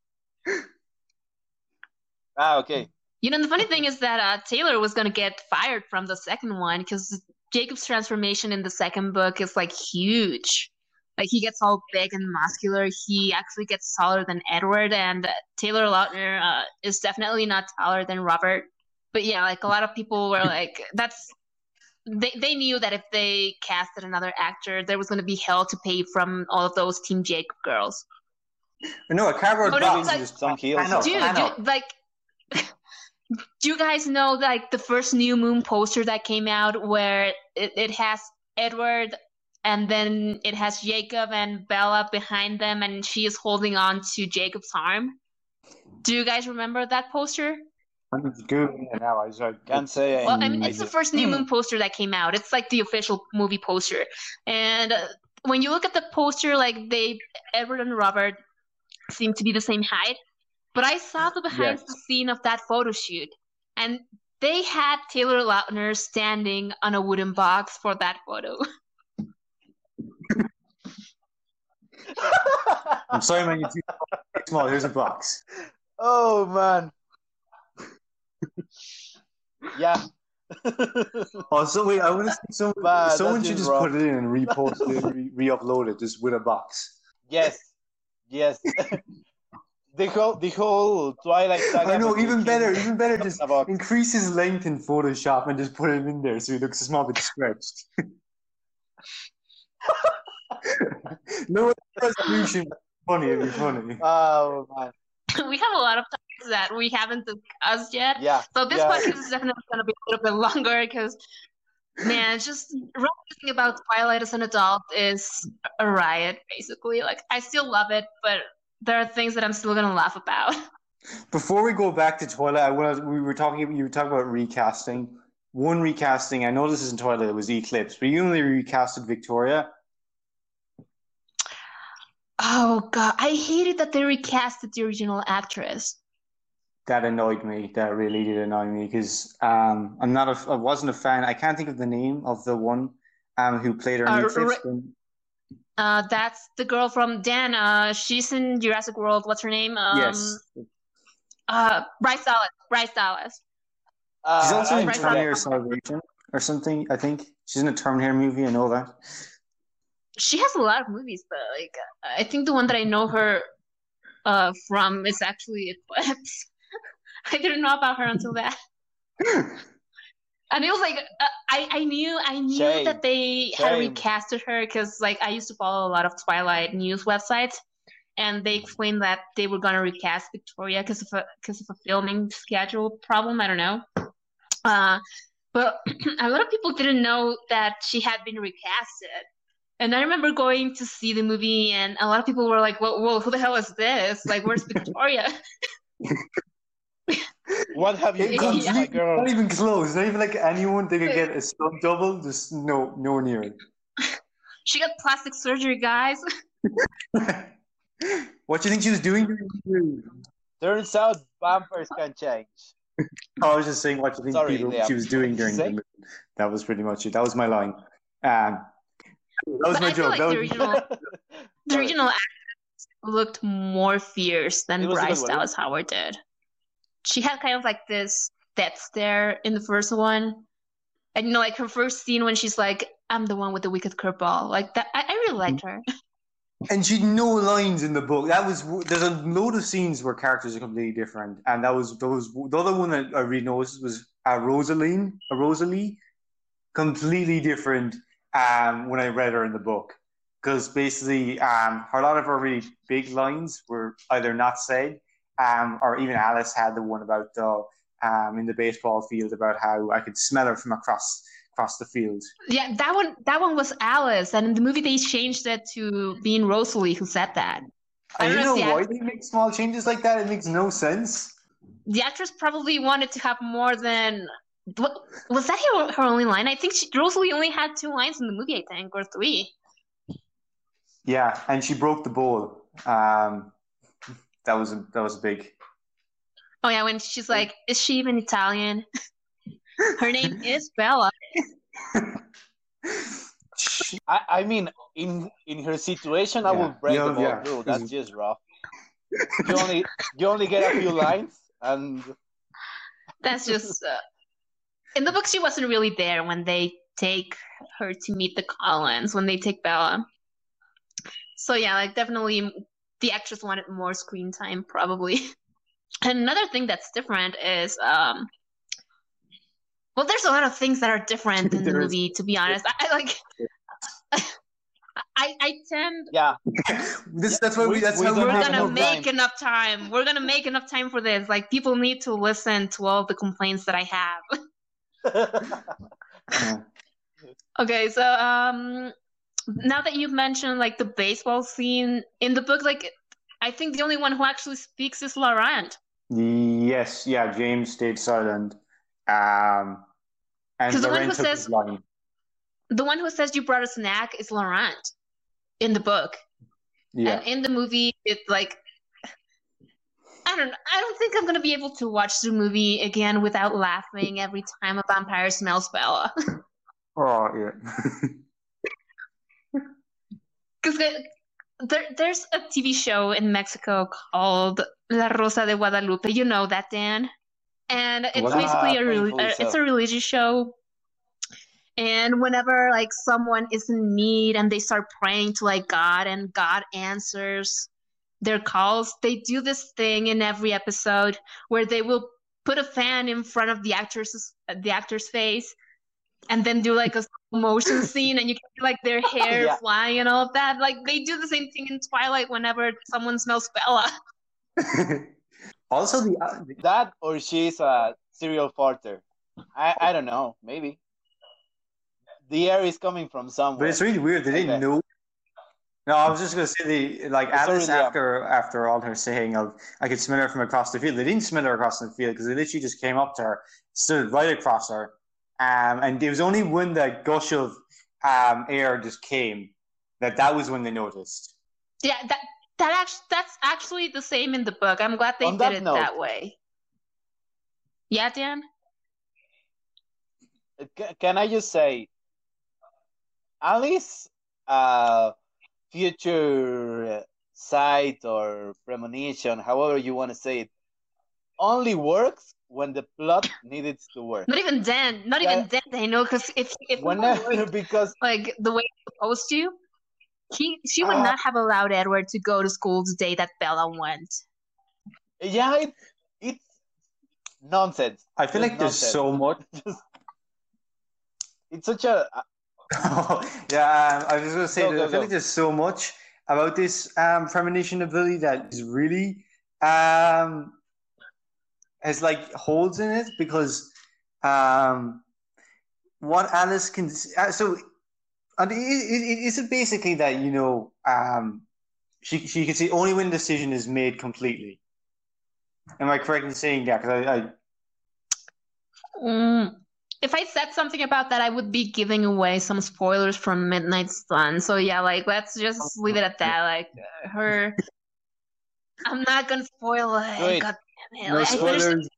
ah, okay. You know, the funny thing is that uh, Taylor was going to get fired from the second one because Jacob's transformation in the second book is like huge. Like he gets all big and muscular. He actually gets taller than Edward, and Taylor Lautner uh, is definitely not taller than Robert. But yeah, like a lot of people were like, that's. They, they knew that if they casted another actor, there was going to be hell to pay from all of those Team Jacob girls. No, a cardboard Oh, no, box it's like- is Some heels. I know, Dude, I know. you, like, do you guys know like the first New Moon poster that came out where it, it has Edward and then it has Jacob and Bella behind them and she is holding on to Jacob's arm? Do you guys remember that poster? I'm just googling it now. I was like, Can't say. Well, I mean, I it's the first New Moon poster that came out. It's like the official movie poster. And uh, when you look at the poster, like they, Edward and Robert seem to be the same height. But I saw the behind the scene of that photo shoot, and they had Taylor Lautner standing on a wooden box for that photo. I'm sorry, man. You're too small. Here's a box. oh man. yeah. Oh, so wait, I want to see some, Man, someone that's should just just rough. put it in and repost it, re- re-upload it, just with a box. yes. Yes. The whole the whole Twilight Saga. I know, but with even better, even better. Just about increase his length in Photoshop and just put him in there so he looks a small bit stretched. no resolution. Funny, it'd be funny. Oh man, we have a lot of topics that we haven't discussed yet. yeah. So this Yeah. podcast is definitely going to be a little bit longer because, man, just reminiscing about Twilight as an adult is a riot, basically. Like, I still love it, but there are things that I'm still going to laugh about. Before we go back to Twilight, I wanna, we were talking. You were talking about recasting. One recasting. I know this isn't Twilight. It was Eclipse, but you only recasted Victoria. Oh, God. I hated that they recasted the original actress. That annoyed me. That really did annoy me because um, I'm not. A, I wasn't a fan. I can't think of the name of the one um, who played her in Uh, Eclipse. Uh, that's the girl from Dan. Uh, she's in Jurassic World. What's her name? Um, yes, Uh, Bryce Dallas. Bryce Dallas. Uh, she's also in right, Terminator Salvation or something. I think she's in a Terminator movie. I know that. she has a lot of movies, but like I think the one that I know her uh from is actually Eclipse. I didn't know about her until that, and it was like uh, I I knew I knew Shame. that they had Shame. recasted her because like I used to follow a lot of Twilight news websites, and they explained that they were gonna recast Victoria because of a because of a filming schedule problem. I don't know. Uh, but a lot of people didn't know that she had been recasted. And I remember going to see the movie, and a lot of people were like, "Well, well who the hell is this? Like, where's Victoria?" What have you done, Yeah. my girl? Not even close. Not even like anyone they could get a stunt double. Just no, no near it. she got plastic surgery, guys. what do you think she was doing? during the movie? Turns out vampires can change. I was just saying what you think Sorry, people, Liam. she was doing What did you during the movie. That was pretty much it. That was my line. Um, that was But my I feel joke. like That the was- original, the original actress looked more fierce than It was Bryce. Dallas Howard did. She had kind of like this death stare in the first one, and you know, like her first scene when she's like, "I'm the one with the wicked curveball," like that. I, I really liked her. And she had no lines in the book. That was there's a load of scenes where characters are completely different, and that was those. The other one that I really noticed was uh, Rosaline, a Rosalie, completely different. Um, when I read her in the book, because basically, um, a lot of her really big lines were either not said, um, or even Alice had the one about the um in the baseball field about how I could smell her from across across the field. Yeah, that one. That one was Alice, and in the movie they changed it to being Rosalie who said that. I I don't know know why they make small changes like that. It makes no sense. The actress probably wanted to have more than. Was that her, her only line? I think she, Rosalie only had two lines in the movie, I think, or three. Yeah, and she broke the bowl. Um, that was a, that was big. Oh yeah, when she's like, "Is she even Italian?" Her name is Bella. I, I mean, in in her situation, I would break Yeah, the ball yeah. through. That's just rough. You only you only get a few lines, and That's just. Uh, in the book, she wasn't really there when they take her to meet the Cullens. When they take Bella. So yeah, like definitely, the actress wanted more screen time, probably. And another thing that's different is, um, well, there's a lot of things that are different in the There is. movie. To be honest, I, I like. I, I tend yeah, This, that's why we. We- That's we how don't we're gonna make time. enough time. We're gonna make enough time for this. Like people need to listen to all the complaints that I have. Okay, so um now that you've mentioned like the baseball scene in the book, like I think the only one who actually speaks is Laurent. Yes, yeah. James stayed silent. Um, and the one who says-. The one who says you brought a snack is Laurent in the book. Yeah, And in the movie it's like I don't I don't think I'm gonna be able to watch the movie again without laughing every time a vampire smells Bella. oh yeah. Because there, there's a TV show in Mexico called La Rosa de Guadalupe. You know that, Dan? And it's What? basically a painfully uh, it's a religious show. And whenever like someone is in need and they start praying to like God and God answers their calls, they do this thing in every episode where they will put a fan in front of the actor's the actor's face and then do like a motion scene and you can see like their hair Yeah. flying and all of that. Like they do the same thing in Twilight whenever someone smells Bella. also, the, uh, That or she's a serial farter. I, I don't know. Maybe. The air is coming from somewhere. but it's really weird. They didn't Okay. know. No, I was just gonna say the like It's Alice already up. after after all her saying of I could smell her from across the field. They didn't smell her across the field because they literally just came up to her, stood right across her, um, and it was only when the gush of um, air just came that that was when they noticed. Yeah, that that actually that's actually the same in the book. I'm glad they On did that it note- that way. Yeah, Dan. Can I just say, Alice, uh, future sight or premonition, however you want to say it, only works when the plot needed to work. Not even then. Not Yeah. even then. They know because if if it was Whenever, because like the way it's supposed to, he she would Ah. not have allowed Edward to go to school the day that Bella went. yeah, it, it's nonsense. I feel Just like there's so much. It's such a yeah, um, I was going to say Go, that go, I feel go. like there's so much about this um, premonition ability that is really um, has like holes in it because um, what Alice can uh, so and it, it, it, is it basically that you know um, she she can see only when the decision is made completely. Am I correct in saying that? Because I, I Mm, if I said something about that, I would be giving away some spoilers from Midnight Sun. So yeah, like let's just leave it at that. Like her, I'm not gonna spoil it. Wait. God damn no Like, I finished spoilers.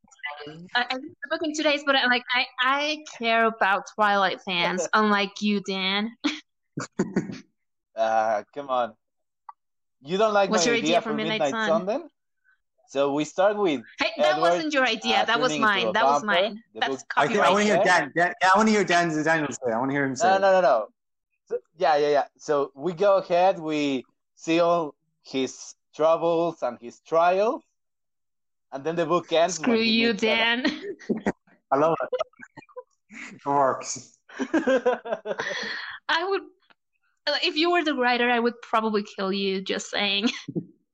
I, I finished the book in two days, but I'm like I, I care about Twilight fans, unlike you, Dan. uh, come on. You don't like What's my your idea idea for for Midnight Midnight, Sun? Sun then? So we start with Hey, that Edward, wasn't your idea. uh, that was mine. a That was mine. The That's book- I, I want to hear Yeah. Dan, Dan. I want to hear Dan. Daniel say. I want to hear him say. No, no, no, no. So, yeah, yeah, yeah. So we go ahead. We see all his troubles and his trials, and then the book ends. Screw you, meets Dan. I love it. It works. I would, if you were the writer, I would probably kill you. Just saying.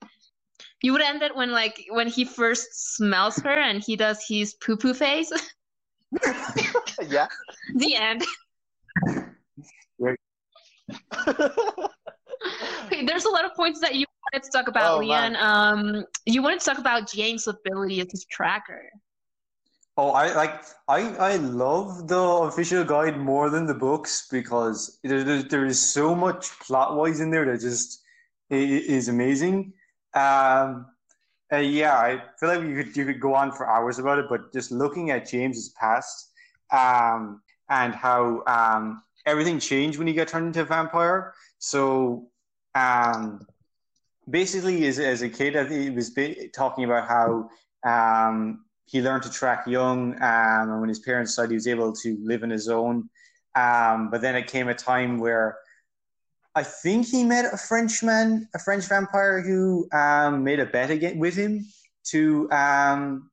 you would end it when, like, when he first smells her and he does his poo poo face. yeah. the end. Okay, there's a lot of points that you wanted to talk about, Oh, Leon. Um, you wanted to talk about James' ability as his tracker. Oh, I like. I I love the official guide more than the books because there there, is so much plot wise in there that just is amazing. Um, uh, yeah, I feel like you could you could go on for hours about it, but just looking at James's past, um, and how um everything changed when he got turned into a vampire. So, um, basically, as as a kid, he was talking about how um he learned to track young, um, and when his parents died, he was able to live on his own. Um, but then it came a time where I think he met a Frenchman, a French vampire, who um, made a bet again with him to um,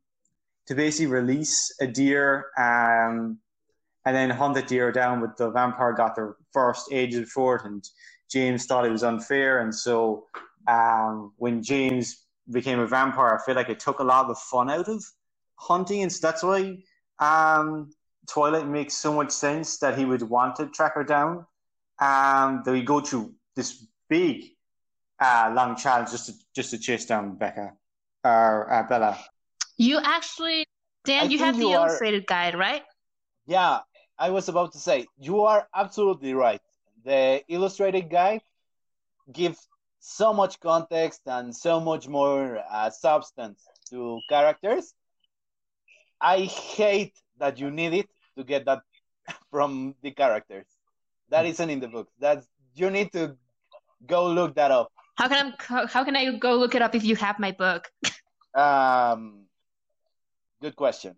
to basically release a deer um, and then hunt the deer down. But the vampire got the first aged for it, and James thought it was unfair, and so um, when James became a vampire, I feel like it took a lot of the fun out of hunting, and so that's why um, Twilight makes so much sense that he would want to track her down. Um, that we go through this big, uh, long challenge just to just to chase down Becca or uh, Bella. You actually, Dan, I you have think the you are- illustrated guide, right? Yeah, I was about to say you are absolutely right. The illustrated guide gives so much context and so much more uh, substance to characters. I hate that you need it to get that from the characters. That isn't in the book. That's you need to go look that up. How can I how can I go look it up if you have my book? Um, good question.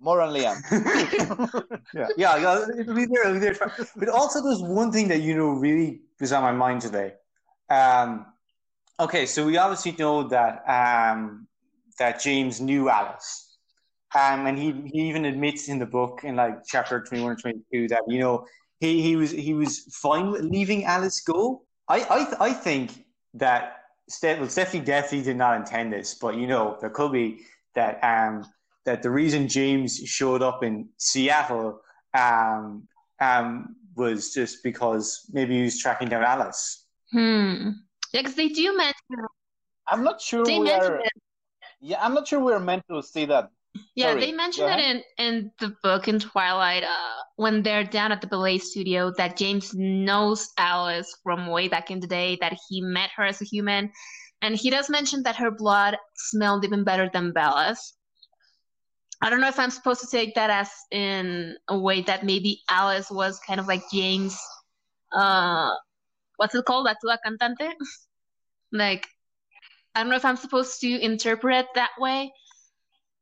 More on Liam. yeah, yeah, yeah, it'll be there, it'll be there. But also, there's one thing that you know really was on my mind today. Um, okay, so we obviously know that um, that James knew Alice, Um, and he, he even admits in the book in like chapter 21 or 22 that, you know, he, he was he was fine with leaving Alice go. I I, I think that Steph, well, Stephenie definitely did not intend this, but you know, there could be that um that the reason James showed up in Seattle um um was just because maybe he was tracking down Alice. Hmm. Yeah, because they do mention. I'm not sure They we mention are. it. Yeah, I'm not sure we're meant to see that. Yeah, Sorry, they mention it in in the book in Twilight. Uh, when they're down at the ballet studio, that James knows Alice from way back in the day. That he met her as a human, and he does mention that her blood smelled even better than Bella's. I don't know if I'm supposed to take that as in a way that maybe Alice was kind of like James. Uh, what's it called? Atua cantante. like, I don't know if I'm supposed to interpret that way.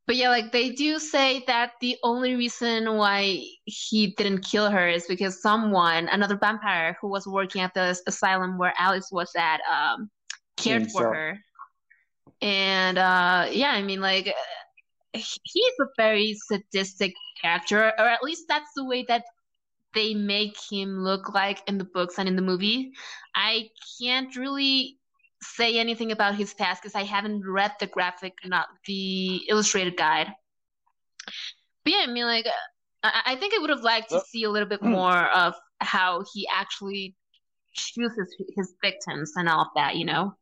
But yeah, like they do say that the only reason why he didn't kill her is because someone, another vampire who was working at the asylum where Alice was at, um, cared Yeah, for so- her. And uh, yeah, I mean, like he's a very sadistic character, or at least that's the way that they make him look like in the books and in the movie. I can't really say anything about his past because I haven't read the graphic, not the illustrated guide. But yeah, I mean, like, I, I think I would have liked to see a little bit hmm. more of how he actually chooses his victims and all of that, you know?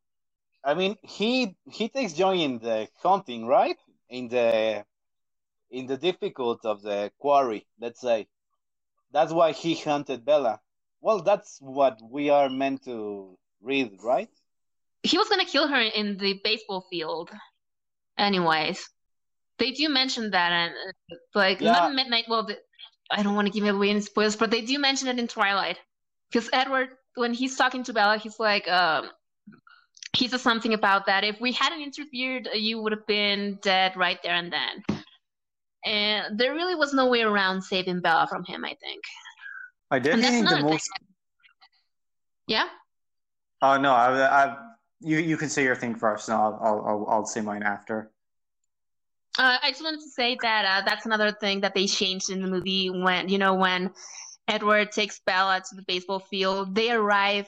I mean, he he takes joy in the hunting, right? In the in the difficult of the quarry, let's say. That's why he hunted Bella. Well, that's what we are meant to read, right? He was gonna kill her in the baseball field, anyways. They do mention that, and uh, like Yeah. not midnight. Well, the, I don't want to give away any spoilers, but they do mention it in Twilight. Because Edward, when he's talking to Bella, he's like, um, he says something about that. If we hadn't interfered, you would have been dead right there and then. And there really was no way around saving Bella from him. I think. I definitely that's think the another thing. most. Yeah. Oh no, I, I, you you can say your thing first, and I'll I'll I'll, I'll say mine after. Uh, I just wanted to say that uh, that's another thing that they changed in the movie when you know when Edward takes Bella to the baseball field. They arrive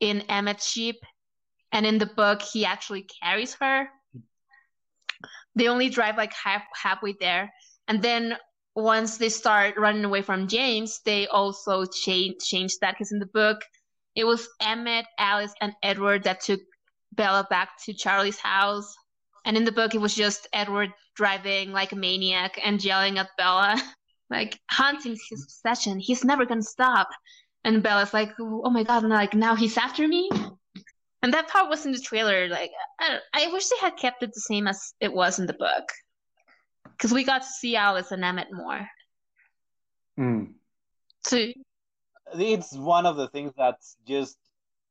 in Emmett's jeep, and in the book he actually carries her. They only drive like half halfway there, and then once they start running away from James, they also change change that because in the book it was Emmett, Alice, and Edward that took Bella back to Charlie's house. And in the book, it was just Edward driving like a maniac and yelling at Bella, like, hunting's his obsession. He's never gonna stop. And Bella's like, oh my god, and like, now he's after me? And that part was in the trailer. Like, I, I wish they had kept it the same as it was in the book. Because we got to see Alice and Emmett more. Hmm. So, It's one of the things that just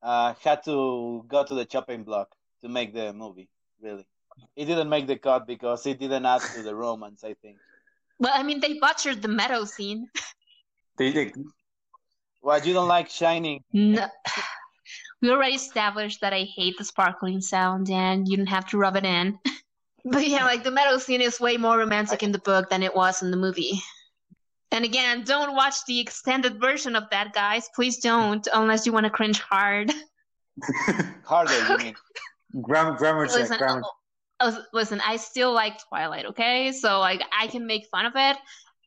uh, had to go to the chopping block to make the movie. Really, it didn't make the cut because it didn't add to the romance. I think. well, I mean, they butchered the meadow scene. They, they Well, you don't like Shining. No. We already established that I hate the sparkling sound, and you don't have to rub it in. But yeah, like the meadow scene is way more romantic in the book than it was in the movie. And again, don't watch the extended version of that, guys. Please don't, unless you want to cringe hard. Harder, you mean? grammar grammar check Listen, grammar. Oh, oh, listen, I still like Twilight, okay? So like I can make fun of it,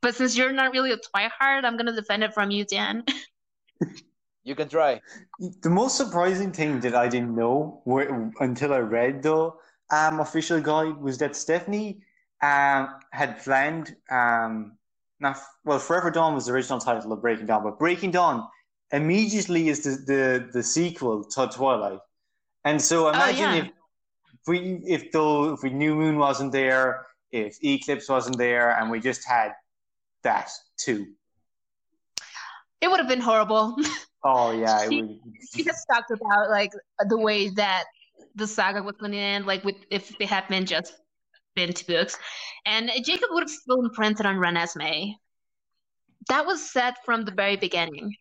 but since you're not really a Twihard, I'm gonna defend it from you, Dan. You can try. The most surprising thing that I didn't know were, until I read the um, official guide was that Stephenie um, had planned um, not well Forever Dawn was the original title of Breaking Dawn, but Breaking Dawn immediately is the the, the sequel to Twilight, and so imagine yeah. if we if though if we New Moon wasn't there, if Eclipse wasn't there, and we just had that too. It would have been horrible. Oh yeah, it She- would. she has talked about like the way that the saga was going to end, like with if they had been just been two books, and Jacob would have still imprinted on Renesmee. That was said from the very beginning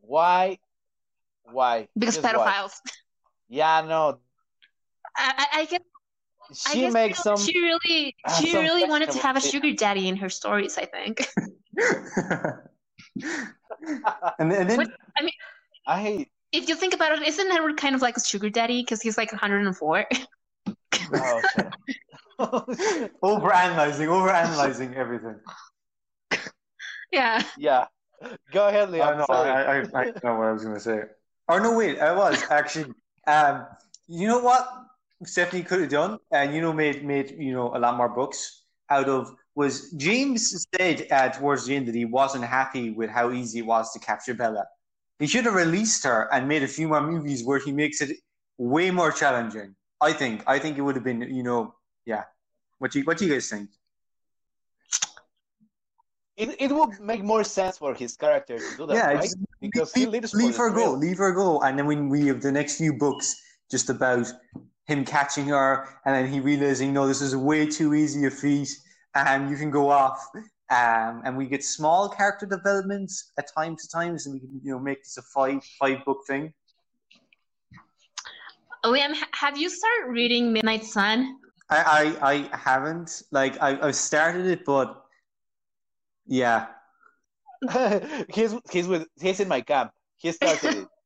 Why? Why? because Just why? pedophiles. Yeah, no. I, I, I get I she guess makes some. she really she some really wanted to have a sugar daddy in her stories. I think. and, then- and then What- I if you think about it, isn't Edward kind of like a sugar daddy because he's like 104? oh, shit. overanalyzing, overanalyzing everything. yeah. yeah. Go ahead, I Leon. know, sorry. I, I, I know what I was going to say. Oh no, wait, I was actually. Um, you know what Stephenie could have done, and you know, made made you know a lot more books out of was James said uh, towards the end that he wasn't happy with how easy it was to capture Bella. He should have released her and made a few more movies where he makes it way more challenging. I think. I think it would have been, you know, yeah. What do you What do you guys think? It, it would make more sense for his character to do that, yeah, right? Because leave, lives for leave her go, leave her go, and then when we have the next few books just about him catching her, and then he realizing, no, this is way too easy a feat, and you can go off. Um, and we get small character developments at time to times, and we can, you know, make this a five five book thing. Liam, have you started reading Midnight Sun? I I, I haven't like I I've started it, but yeah, he's he's with he's in my camp. He started it.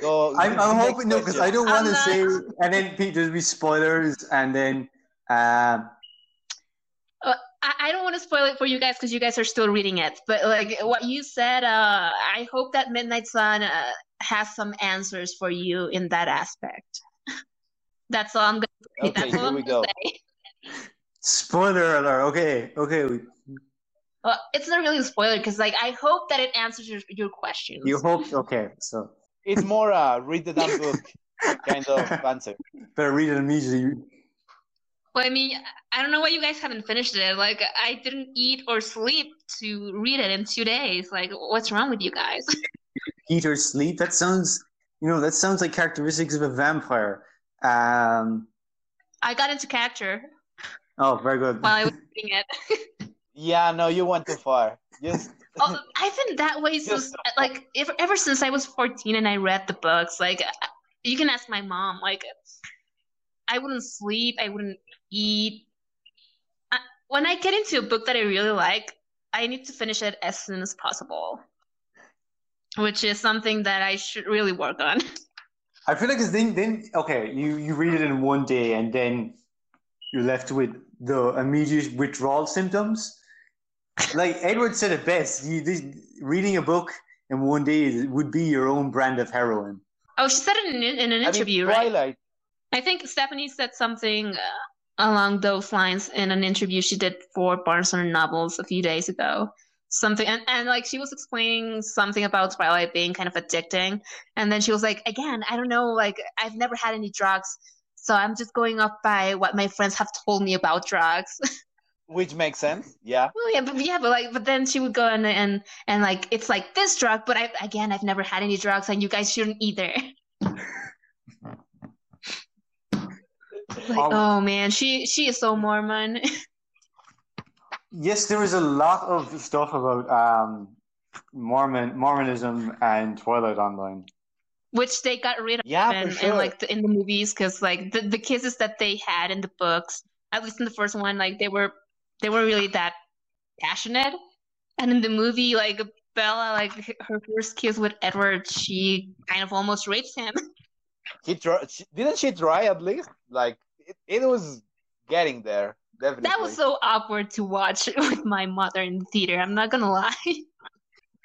So I'm, I'm next hoping no, because I don't want to say, and then Pete, there'll be spoilers, and then um, I, I don't want to spoil it for you guys because you guys are still reading it. But like what you said, uh, I hope that Midnight Sun uh, has some answers for you in that aspect. That's all I'm gonna say. Okay, That's here we go. say. spoiler alert. Okay, okay. Well, it's not really a spoiler because like I hope that it answers your, your questions. You hope okay, so It's more uh, read the damn book kind of answer. better read it immediately. Well, I mean, I don't know why you guys haven't finished it. Like, I didn't eat or sleep to read it in two days. Like, what's wrong with you guys? Eat or sleep. That sounds, you know, that sounds like characteristics of a vampire. Um. I got into character Oh, very good. while I was reading it. Yeah, no, you went too far. Just oh, I've been that way since, like, ever, ever since I was 14 and I read the books. Like, you can ask my mom. Like, I wouldn't sleep. I wouldn't eat. I, when I get into a book that I really like, I need to finish it as soon as possible, which is something that I should really work on. I feel like it's then, then okay, you you read it in one day, and then you're left with the immediate withdrawal symptoms. Like Edward said it best, you, this, reading a book in one day would be your own brand of heroin. Oh, she said it in, in an I mean, interview, right? I think Stephenie said something uh, along those lines in an interview she did for Barnes and Noble a few days ago. Something and, and like she was explaining something about Twilight being kind of addicting, and then she was like, "Again, I don't know. Like I've never had any drugs, so I'm just going off by what my friends have told me about drugs." Which makes sense. Yeah. well, yeah, but yeah, but like, but then she would go and and and like it's like this drug, but I again I've never had any drugs, and you guys shouldn't either. Like, Um, oh man, she she is so Mormon. Yes, there is a lot of stuff about um, Mormon Mormonism and Twilight Online. which they got rid of Yeah, for in, in sure. like the, in the movies because like the, the kisses that they had in the books at least in the first one like they were they were really that passionate and in the movie like bella like her first kiss with edward she kind of almost rapes him He try, she, didn't she try at least? Like it, it was getting there. Definitely. that was so awkward to watch with my mother in the theater i'm not gonna lie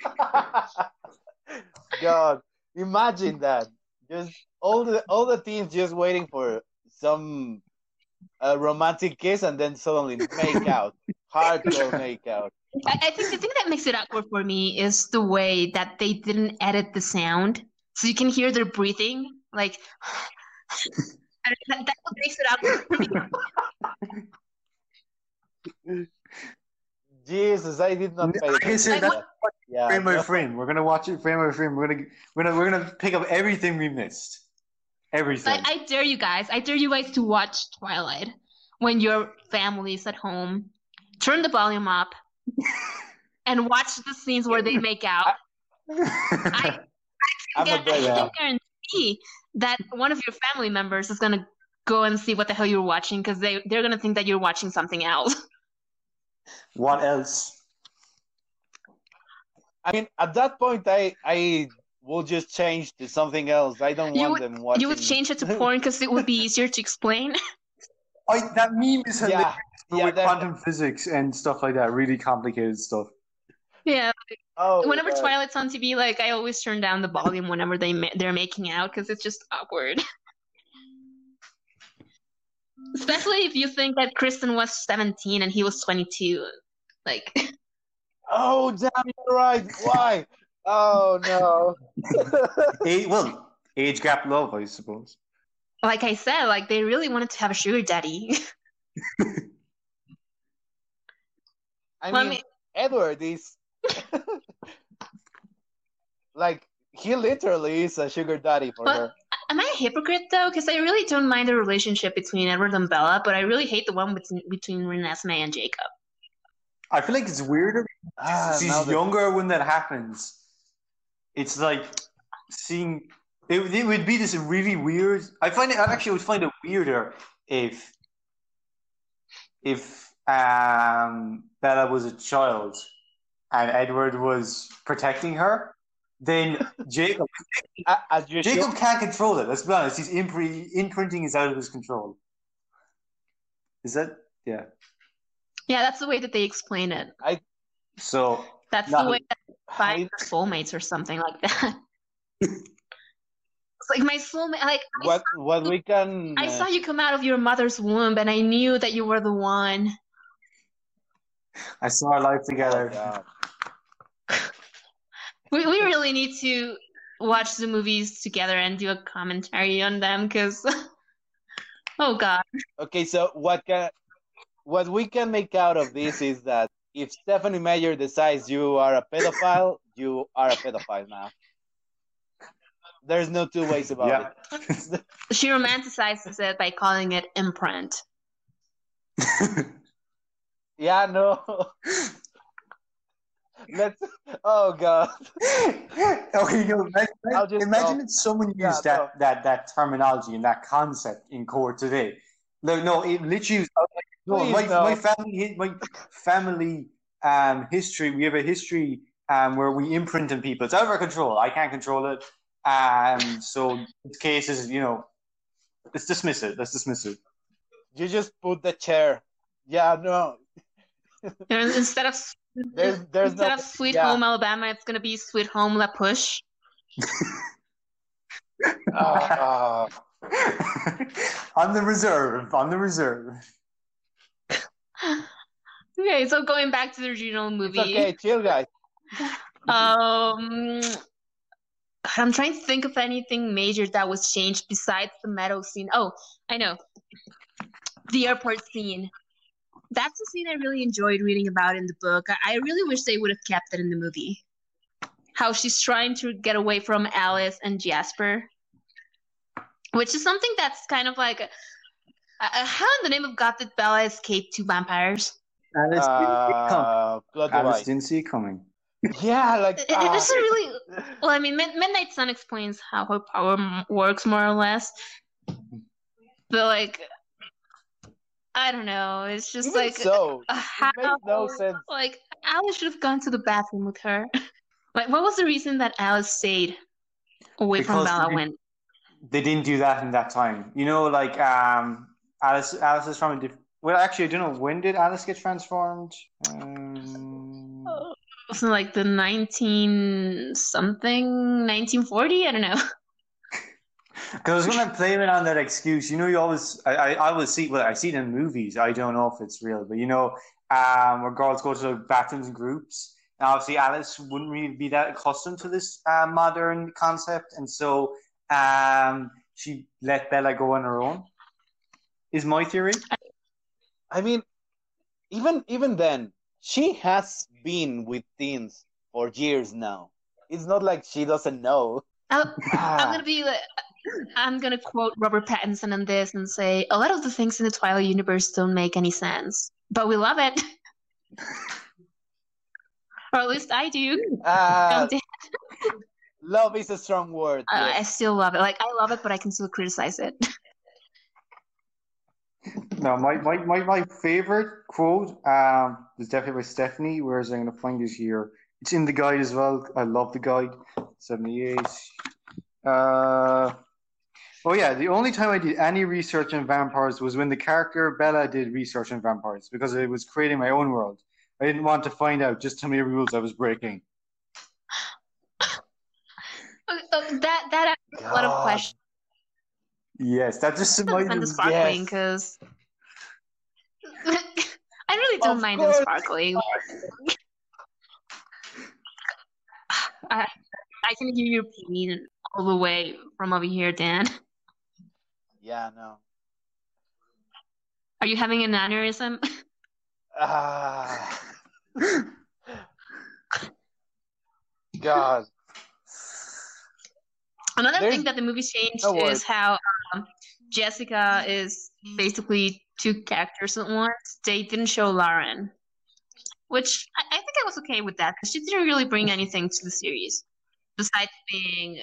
God, imagine that. Just all the all the teens just waiting for some uh, romantic kiss and then suddenly make out, hardcore make out. I, I think the thing that makes it awkward for me is the way that they didn't edit the sound, so you can hear their breathing. Like that, that's what makes it awkward for me. Jesus, I did not pay Like I said, attention. Like, that. Yeah, frame by frame. We're gonna watch it frame by frame. We're gonna we're gonna we're gonna pick up everything we missed. Everything. I, I dare you guys. I dare you guys to watch Twilight when your family's at home. Turn the volume up and watch the scenes where they make out. I, I'm a can, I brother. can guarantee that one of your family members is gonna go and see what the hell you're watching because they they're gonna think that you're watching something else. What else? I mean, at that point, I I will just change to something else. I don't You want would- them watching. You would change it to porn because it would be easier to explain. I, that meme is hilarious Yeah, yeah. with that- quantum physics and stuff like that. Really complicated stuff. Yeah. oh, Whenever Twilight's on TV, like I always turn down the volume whenever they ma- they're making out because it's just awkward. Especially if you think that Kristen was 17 and he was 22. Like, Oh, damn, you're right. Why? Oh no. A- well, age gap love, I suppose. like I said, like they really wanted to have a sugar daddy. I Well, I mean, mean- Edward is like he literally is a sugar daddy for But- her. Am I a hypocrite though? Because I really don't mind the relationship between Edward and Bella, but I really hate the one between between Renesmee and Jacob. I feel like it's weirder. Ah, She's now that- younger when that happens. It's like seeing. It, it would be this really weird. I find it. I actually would find it weirder if if um, Bella was a child and Edward was protecting her. Then Jacob A- As Jacob can't control it. Let's be honest. He's impre- imprinting is out of his control. Is that yeah? Yeah, that's the way that they explain it. So That's No, the way that I- five are soulmates or something like that. it's like my soulmate. Like I, what what we can I uh, saw you come out of your mother's womb, and I knew that you were the one. I saw our life oh, together. God. We we really need to watch the movies together and do a commentary on them because. Oh God! Okay, so what can what we can make out of this is that if Stephenie Meyer decides you are a pedophile, you are a pedophile now. There's no two ways about Yeah. it. She romanticizes it by calling it imprint. Yeah, no. Let's. Oh God. okay, you know, imagine, I'll just imagine go. if someone used Yeah, that, no. that that terminology and that concept in court today. No, no, it literally was, like, no, Please, my, no. my family, my family um, history. We have a history um, where we imprint on people. It's out of our control. I can't control it. Um, so this case you know, let's dismiss it. Let's dismiss it. You just put the chair. Yeah, no. Instead of There's there's instead no. of Sweet yeah. Home Alabama, it's gonna be Sweet Home La Push. Ah, on the reserve. On the reserve. Okay, so going back to the original it's movie. okay, chill, guys. Um, God, I'm trying to think of anything major that was changed besides the metal scene. Oh, I know. The airport scene. That's the scene I really enjoyed reading about in the book. I, I really wish they would have kept it in the movie. How she's trying to get away from Alice and Jasper, which is something that's kind of like, uh, uh, how in the name of God did Bella escape two vampires? Alice, didn't see it coming. Uh, Alice didn't see it coming. Yeah, like It, it ah, doesn't really Well, I mean, Mid- Midnight Sun explains how her power m- works more or less, but like, I don't know. It's just even like so, uh, how, it makes no sense. like Alice should have gone to the bathroom with her. like, what was the reason that Alice stayed away from Because Bella we- when? They didn't do that in that time. You know, like um, Alice. Alice is from a different. Well, actually, I don't know when did Alice get transformed. Um, Wasn't like the nineteen something, nineteen forty? I don't know. Because I was going to blame it on that excuse. You know, you always, I, I, I always see, well, I see it in movies. I don't know if it's real, but you know, um, where girls go to the bathrooms in groups. And obviously, Alice wouldn't really be that accustomed to this uh, modern concept. And so um, she let Bella go on her own, is my theory. I mean, even even then, she has been with teens for years now. It's not like she doesn't know. I'll- I'm Ah, gonna be like, I'm gonna quote Robert Pattinson on this and say a lot of the things in the Twilight universe don't make any sense, but we love it, or at least I do. Don't- love is a strong word. uh, I still love it. Like I love it, but I can still criticize it. No, my, my, my, my favorite quote um, is definitely by Stephenie, whereas I'm going to find it here. It's in the guide as well. I love the guide. 78. Uh, oh, yeah. The only time I did any research on vampires was when the character Bella did research on vampires because it was creating my own world. I didn't want to find out just how many rules I was breaking. Uh, that that asks a lot of questions. Yes, that just I reminded find the me. sparkling yes. I really don't Of mind them course. sparkling. I I can hear your pain all the way from over here, Dan. Yeah, no. Are you having an aneurysm? Ah. God. Another There's thing that the movie changed no is how um, Jessica is basically two characters at once. They didn't show Lauren, which I, I think I was okay with that because she didn't really bring anything to the series besides being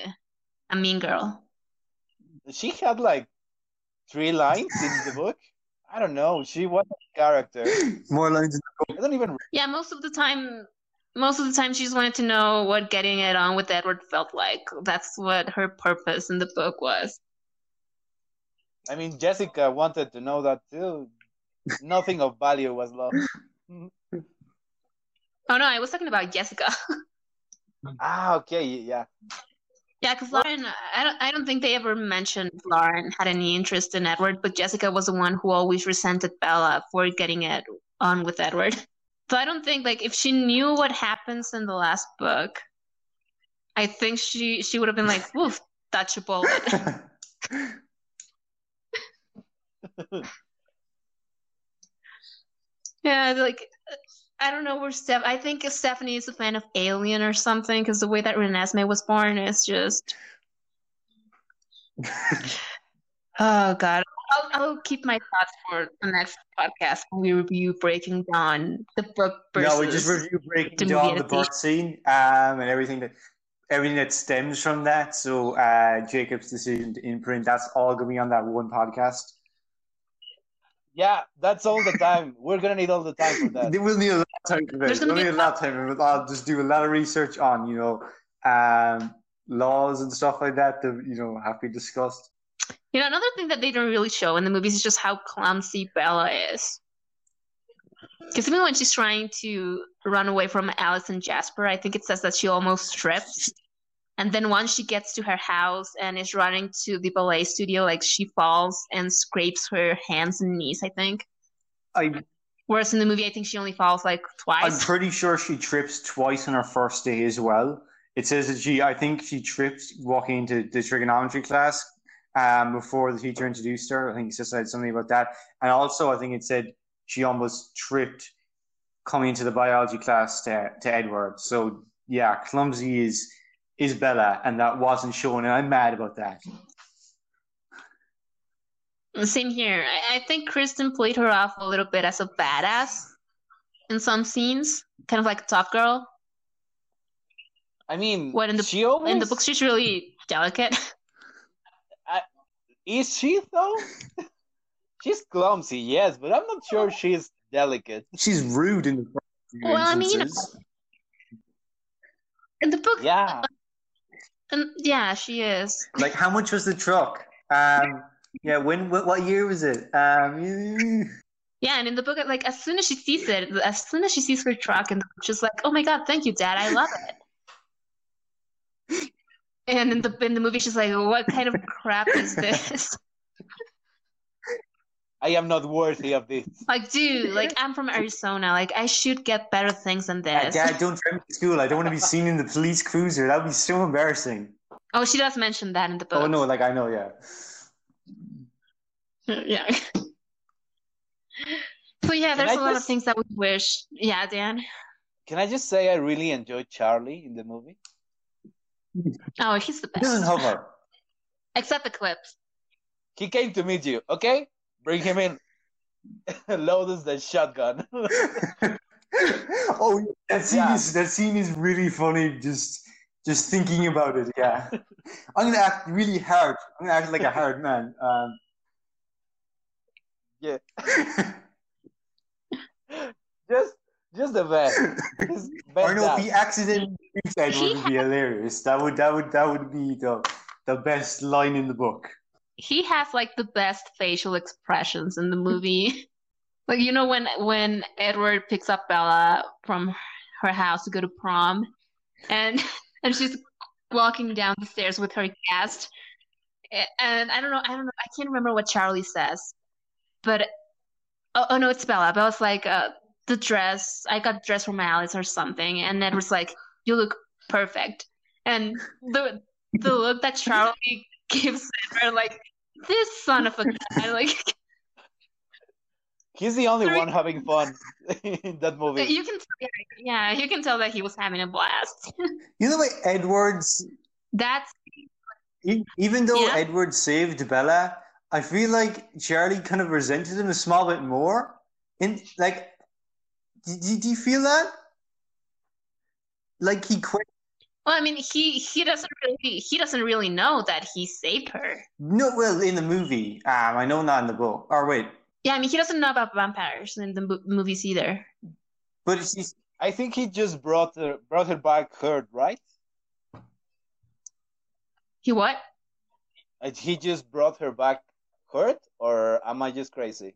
a mean girl. She had like three lines in the book. I don't know. She was a character. More lines. In the book. I don't even. Yeah, most of the time, most of the time, she just wanted to know what getting it on with Edward felt like. That's what her purpose in the book was. I mean, Jessica wanted to know that too. Nothing of value was lost. Oh no, I was talking about Jessica. Ah, okay, yeah. Yeah, because Lauren, I don't, I don't think they ever mentioned Lauren had any interest in Edward, but Jessica was the one who always resented Bella for getting it on with Edward. So I don't think like if she knew what happens in the last book, I think she she would have been like, "Woof, that's a bullet." yeah, like I don't know where Steph. I think Stephenie is a fan of Alien or something because the way that Renesmee was born is just. Oh God, I'll, I'll keep my thoughts for the next podcast when we review Breaking Dawn, the book versus. No, we just review breaking down the birth scene um, and everything that everything that stems from that. So uh, Jacob's decision to imprint that's all going to be on that one podcast. Yeah, that's all the time. We're gonna need all the time for that. We'll need a lot of time for There's gonna We'll be need a lot of time. and I'll just do a lot of research on you know um, laws and stuff like that that you know have to be discussed. You know, another thing that they don't really show in the movies is just how clumsy Bella is. Because even when she's trying to run away from Alice and Jasper, I think it says that she almost trips. And then once she gets to her house and is running to the ballet studio, like she falls and scrapes her hands and knees, I think. I Whereas in the movie, I think she only falls like twice. I'm pretty sure she trips twice on her first day as well. It says that she, I think she tripped walking into the trigonometry class um, before the teacher introduced her. I think it said something about that. And also, I think it said she almost tripped coming into the biology class to, to Edward. So, yeah, clumsy is is Bella, and that wasn't shown, and I'm mad about that. Same here. I, I think Kristen played her off a little bit as a badass in some scenes, kind of like a tough girl. I mean, What, in the- she always In the book, she's really delicate. is she though? she's clumsy, yes, but I'm not sure she's delicate. She's rude in the first few Well, I mean, you know- In the book, Yeah, um, yeah, she is. Like, how much was the truck? Um, yeah, when? What, what year was it? Um, Yeah, and in the book, like as soon as she sees it, as soon as she sees her truck, and she's like, "Oh my god, thank you, Dad, I love it." And in the in the movie, she's like, "What kind of crap is this?" I am not worthy of this. like, dude, like I'm from Arizona, like I should get better things than this. Yeah, Dad, don't drive me to school. I don't want to be seen in the police cruiser. That would be so embarrassing. Oh, she does mention that in the book. Oh no, like I know, yeah. yeah. So yeah, there's a lot of things that we wish. Yeah, Dan. Can I just say I really enjoyed Charlie in the movie? Oh, he's the He doesn't best. hover. Except the clips. He came to meet you, okay? Bring him in. Load us the shotgun. oh, that scene Yeah. is that scene is really funny. Just just thinking about it. Yeah, I'm gonna act really hard. I'm gonna act like a hard man. Um, Yeah. just just the best. Just best or no, if dad. he accidentally shoots Edward would be hilarious. That would that would that would be the the best line in the book. He has like the best facial expressions in the movie. Like you know when when Edward picks up Bella from her house to go to prom, and and she's walking down the stairs with her A- and I don't know, I don't know, I can't remember what Charlie says, but oh, oh no, it's Bella. Bella's like uh, the dress. I got dress from Alice or something, and Edward's like, you look perfect, and the the look that Charlie gives Edward like this son of a guy like He's the only Sorry. one having fun in that movie. you can tell, yeah you can tell that he was having a blast You know, like Edward's that's E- Even though Yeah. Edward saved Bella, I feel like Charlie kind of resented him a small bit more. In like, do, do, do you feel that? Like he quit? Well i mean he he doesn't really he doesn't really know that he saved her No, well, in the movie. Um, I know not in the book. Or wait, yeah i mean he doesn't know about vampires in the mo- movies either but she's I think he just brought her brought her back hurt, right? he what Uh, He just brought her back hurt, or am I just crazy?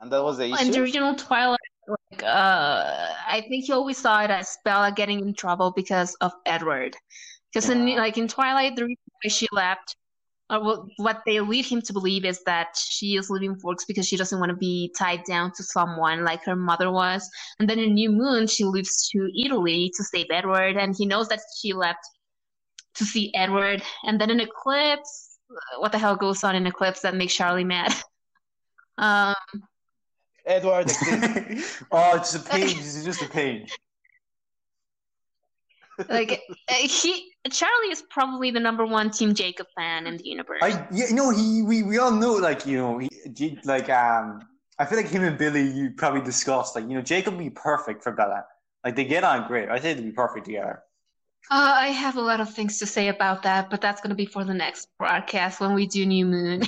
And that was the Well, in the original twilight like uh i think he always saw it as bella getting in trouble because of edward because in like in twilight the reason why she left or what they lead him to believe is that she is leaving Forks because she doesn't want to be tied down to someone like her mother was. And then in New Moon, she leaves to Italy to save Edward, and he knows that she left to see Edward. And then in Eclipse, uh, what the hell goes on in Eclipse that makes Charlie mad? Um, Edward exists. oh, it's a page. It's just a page. like uh, he, Charlie is probably the number one Team Jacob fan in the universe. I, yeah, no, he, we, we all know, like, you know, he, G- like, um, I feel like him and Billy, you probably discussed, like, you know, Jacob would be perfect for Bella. Like, they get on great. I think they'd be perfect together. Uh, I have a lot of things to say about that, but that's going to be for the next broadcast when we do New Moon.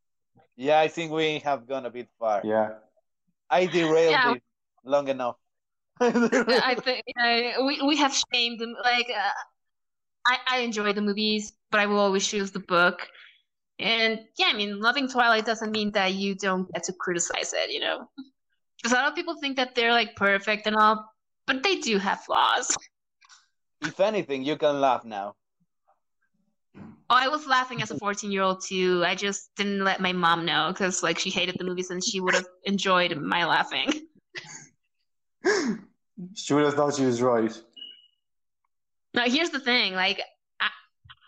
yeah, I think we have gone a bit far. Yeah. I derailed Yeah. it long enough. I think uh, we we have shamed them. Like, uh, I I enjoy the movies, but I will always choose the book. And yeah, I mean, loving Twilight doesn't mean that you don't get to criticize it. You know, because a lot of people think that they're like perfect and all, but they do have flaws. if anything, you can laugh now. Oh, I was laughing as a 14 year old too. I just didn't let my mom know because like she hated the movies and she would have enjoyed my laughing. She would have thought she was right. Now, here's the thing: like, I,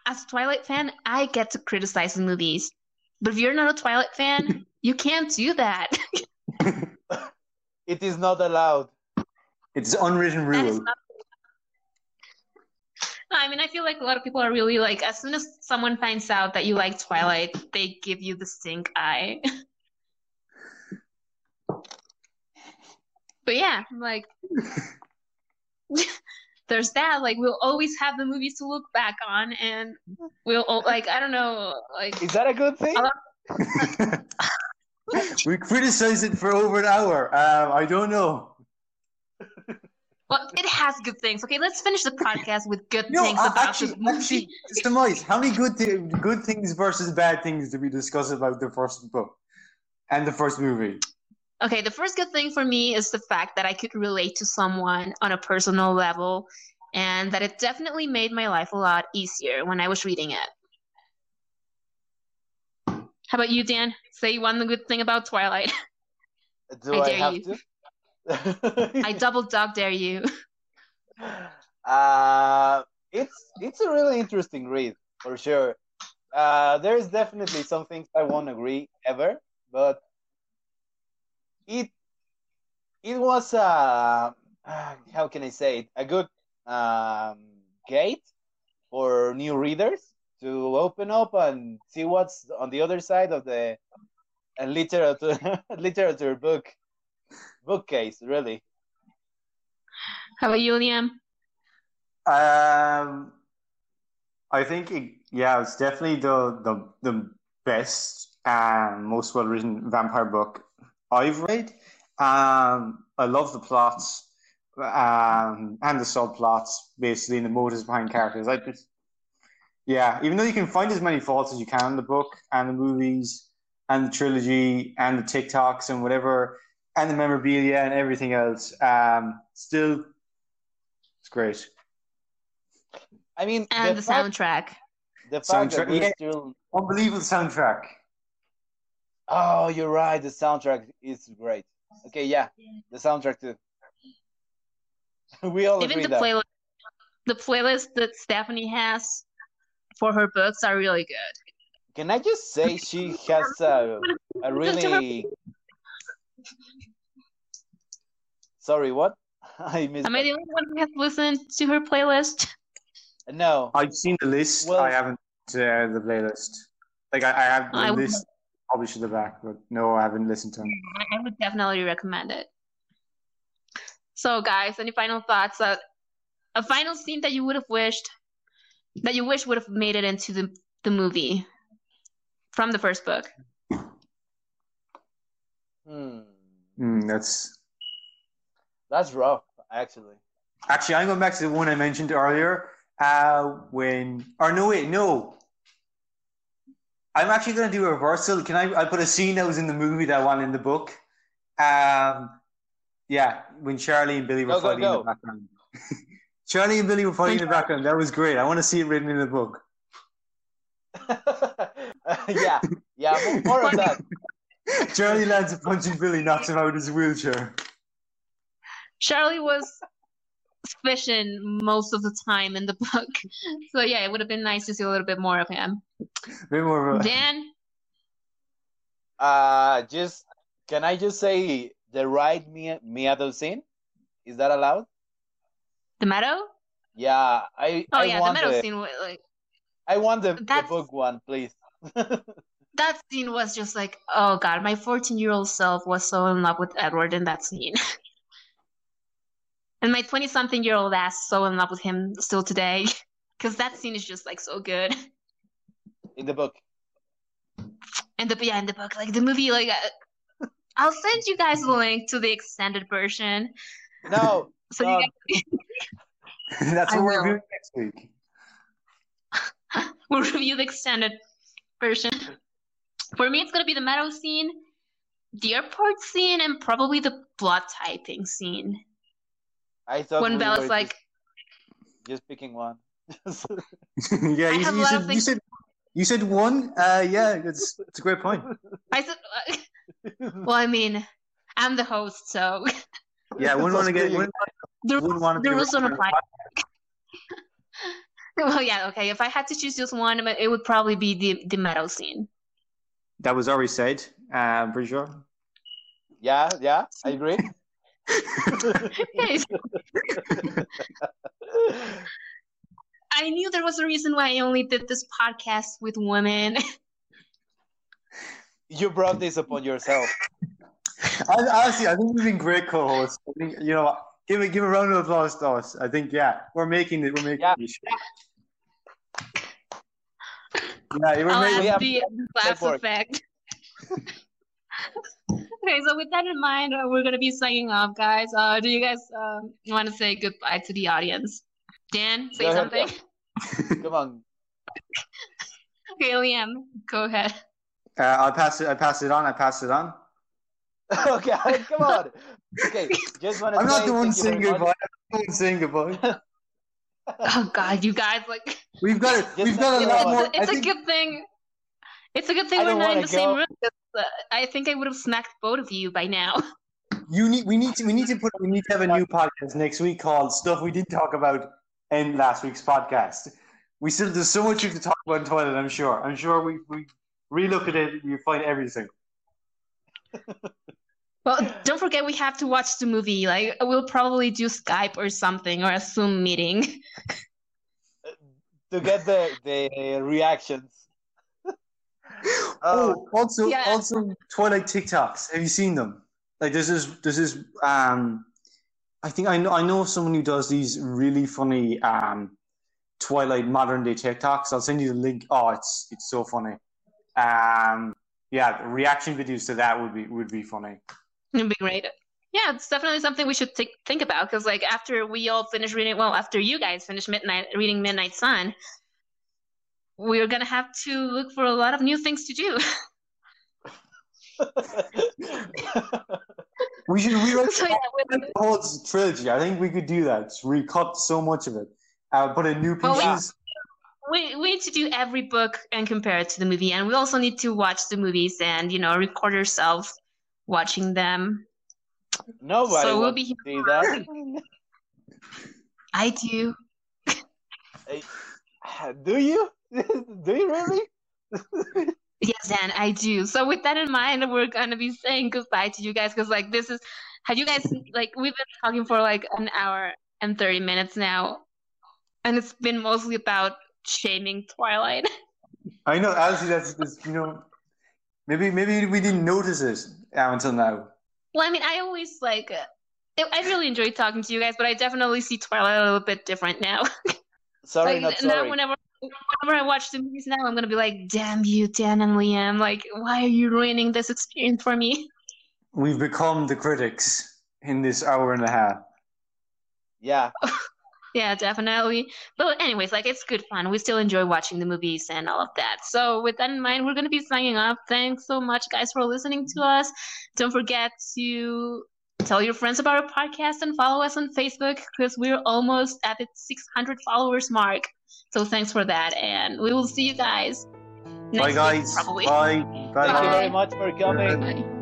as a Twilight fan, I get to criticize the movies, but if you're not a Twilight fan, you can't do that. It is not allowed. It's an unwritten That is rule. not. No, I mean, I feel like a lot of people are really like, as soon as someone finds out that you like Twilight, they give you the stink eye. but yeah, like, there's that. Like, we'll always have the movies to look back on, and we'll like, I don't know, like. Is that a good thing? Uh, we criticized it for over an hour. Um, I don't know. Well, it has good things. Okay, let's finish the podcast with good No, things a- about actually, this movie. actually, Demise, how many good thi- good things versus bad things did we discuss about the first book and the first movie? Okay, the first good thing for me is the fact that I could relate to someone on a personal level and that it definitely made my life a lot easier when I was reading it. How about you, Dan? Say one good thing about Twilight. Do I I, dare have you. to? I double dog dare you. uh, it's it's a really interesting read for sure. Uh, there's definitely some things I won't agree ever, but it it was uh, how can I say it a good um, gate for new readers to open up and see what's on the other side of the uh, literature literature book bookcase. Really, How about you, Liam? Um, I think it, yeah, it's definitely the the the best and most well written vampire book I've read. Um, I love the plots um, and the subplots, basically, and the motives behind characters. I just, yeah, even though you can find as many faults as you can in the book and the movies and the trilogy and the TikToks and whatever, and the memorabilia and everything else, um, still, it's great. I mean, And the, fact, soundtrack. the fact that Soundtrack, we're yeah. still. Unbelievable soundtrack. Oh, you're right. The soundtrack is great. Okay, yeah, the soundtrack too. we all Even agree the that. playlist, the playlist that Stephenie has for her books are really good. Can I just say she has a, a really. Sorry, what? I missed. Am I the only one who has listened to her playlist? No. I've seen the list. Well- I haven't uh, the playlist. Like I, I have the I would- list. Probably should have back, but no, I haven't listened to them. I would definitely recommend it. So, guys, any final thoughts? Uh, a final scene that you would have wished that you wish would have made it into the the movie from the first book. Hmm. Mm, that's That's rough, actually. actually I'm going back to the one I mentioned earlier. Uh, when or no wait no. I'm actually going to do a reversal. Can I? I put a scene that was in the movie that one in the book. Um, yeah, when Charlie and Billy were Go, go, fighting in the background. Charlie and Billy were fighting in the background. That was great. I want to see it written in the book. yeah, yeah, more, more of that. Charlie lands a punch and Billy knocks him out of his wheelchair. Charlie was fishing most of the time in the book, so yeah, it would have been nice to see a little bit more of him. Bit more of a, Dan, Uh, just can I just say the right Mia Miado scene? Is that allowed? the meadow. Yeah, I Oh I yeah, the meadow the, scene. Like I want the, the book one, please. that scene was just like, oh god, my 14 year old self was so in love with Edward in that scene. And my 20 something year old ass so in love with him still today. Because that scene is just like so good. In the book. And the yeah, in the book, like the movie, like uh, I'll send you guys a link to the extended version. No, So no, you That's I what we're will. doing next week. we'll review the extended version. For me, it's gonna be the meadow scene, the airport scene, and probably the blood typing scene. I thought when we Bella's were like, just, just picking one. yeah, you, you said, you said you said one. Uh, yeah, it's it's a great point. I said, well, I mean, I'm the host, so Yeah, wouldn't want to get That's wouldn't, the, wouldn't want to the rules don't apply. well, yeah, okay. If I had to choose just one, it would probably be the the meadow scene. That was already said. Uh, I'm pretty sure. yeah, yeah, I agree. Yes. I knew there was a reason why I only did this podcast with women. you brought this upon yourself. I, honestly, I think we've been great co-hosts. I think you know, give a give a round of applause to us. I think yeah, we're making it. We're making Yeah. it. Yeah, we're I'll making. add Yeah, the laughs work. effect. okay, so with that in mind, uh, we're gonna be signing off, guys. Uh, do you guys um, want to say goodbye to the audience? Dan, say Go ahead, something. Come on. Okay, Liam, go ahead. Uh, I'll pass it. I pass it on. I pass it on. okay, come on. Okay, just want to I'm say not the one thank saying goodbye. I'm the one saying goodbye. Oh God, you guys like. We've got it. We've got a lot you. more. It's, a, it's I a think good thing. It's a good thing we're don't in wanna the same room. 'Cause, uh, I think I would have smacked both of you by now. you need. We need to. We need to put. We need to have a new podcast next week called "Stuff We Didn't Talk About" in last week's podcast. We still there's so much you to talk about in Twilight. I'm sure. I'm sure we we relook at it. You find everything. Well, don't forget we have to watch the movie. Like we'll probably do Skype or something or a Zoom meeting. to get the the reactions. Oh, also, Yeah. also Twilight TikToks. Have you seen them? Like, this is this is um, I think I know I know someone who does these really funny um, Twilight modern day TikToks. I'll send you the link. Oh, it's it's so funny. Um, yeah, reaction videos to that would be would be funny. It'd be great. Yeah, it's definitely something we should think think about because, like, after we all finish reading, well, after you guys finish midnight reading Midnight Sun, we're gonna have to look for a lot of new things to do. We should rewrite so yeah, the whole trilogy. I think we could do that. Just recut so much of it. Uh, put in new Oh, yeah. pieces. we we need to do every book and compare it to the movie, and we also need to watch the movies and you know record ourselves watching them. Nobody So we'll be to see that. I do. Do you? Do you really? Yes, Dan, I do. So with that in mind, we're gonna be saying goodbye to you guys because like this is have you guys like we've been talking for like an hour and 30 minutes now and it's been mostly about shaming Twilight. I know, honestly, that's, that's you know, maybe maybe we didn't notice it uh, until now. Well, I mean, I always like uh, I really enjoy talking to you guys, but I definitely see Twilight a little bit different now. Sorry, like not now whenever whenever I watch the movies now, I'm gonna be like, damn you, Dan and Liam, like why are you ruining this experience for me? We've become the critics in this hour and a half. Yeah. Yeah, definitely. But anyways, like it's good fun. We still enjoy watching the movies and all of that. So with that in mind, we're gonna be signing off. Thanks so much, guys, for listening to us. Don't forget to tell your friends about our podcast and follow us on Facebook because we're almost at the 600 followers mark. So thanks for that, and we will see you guys. Bye, next week, guys. probably. Bye. Bye. Thank you very much for coming. Bye.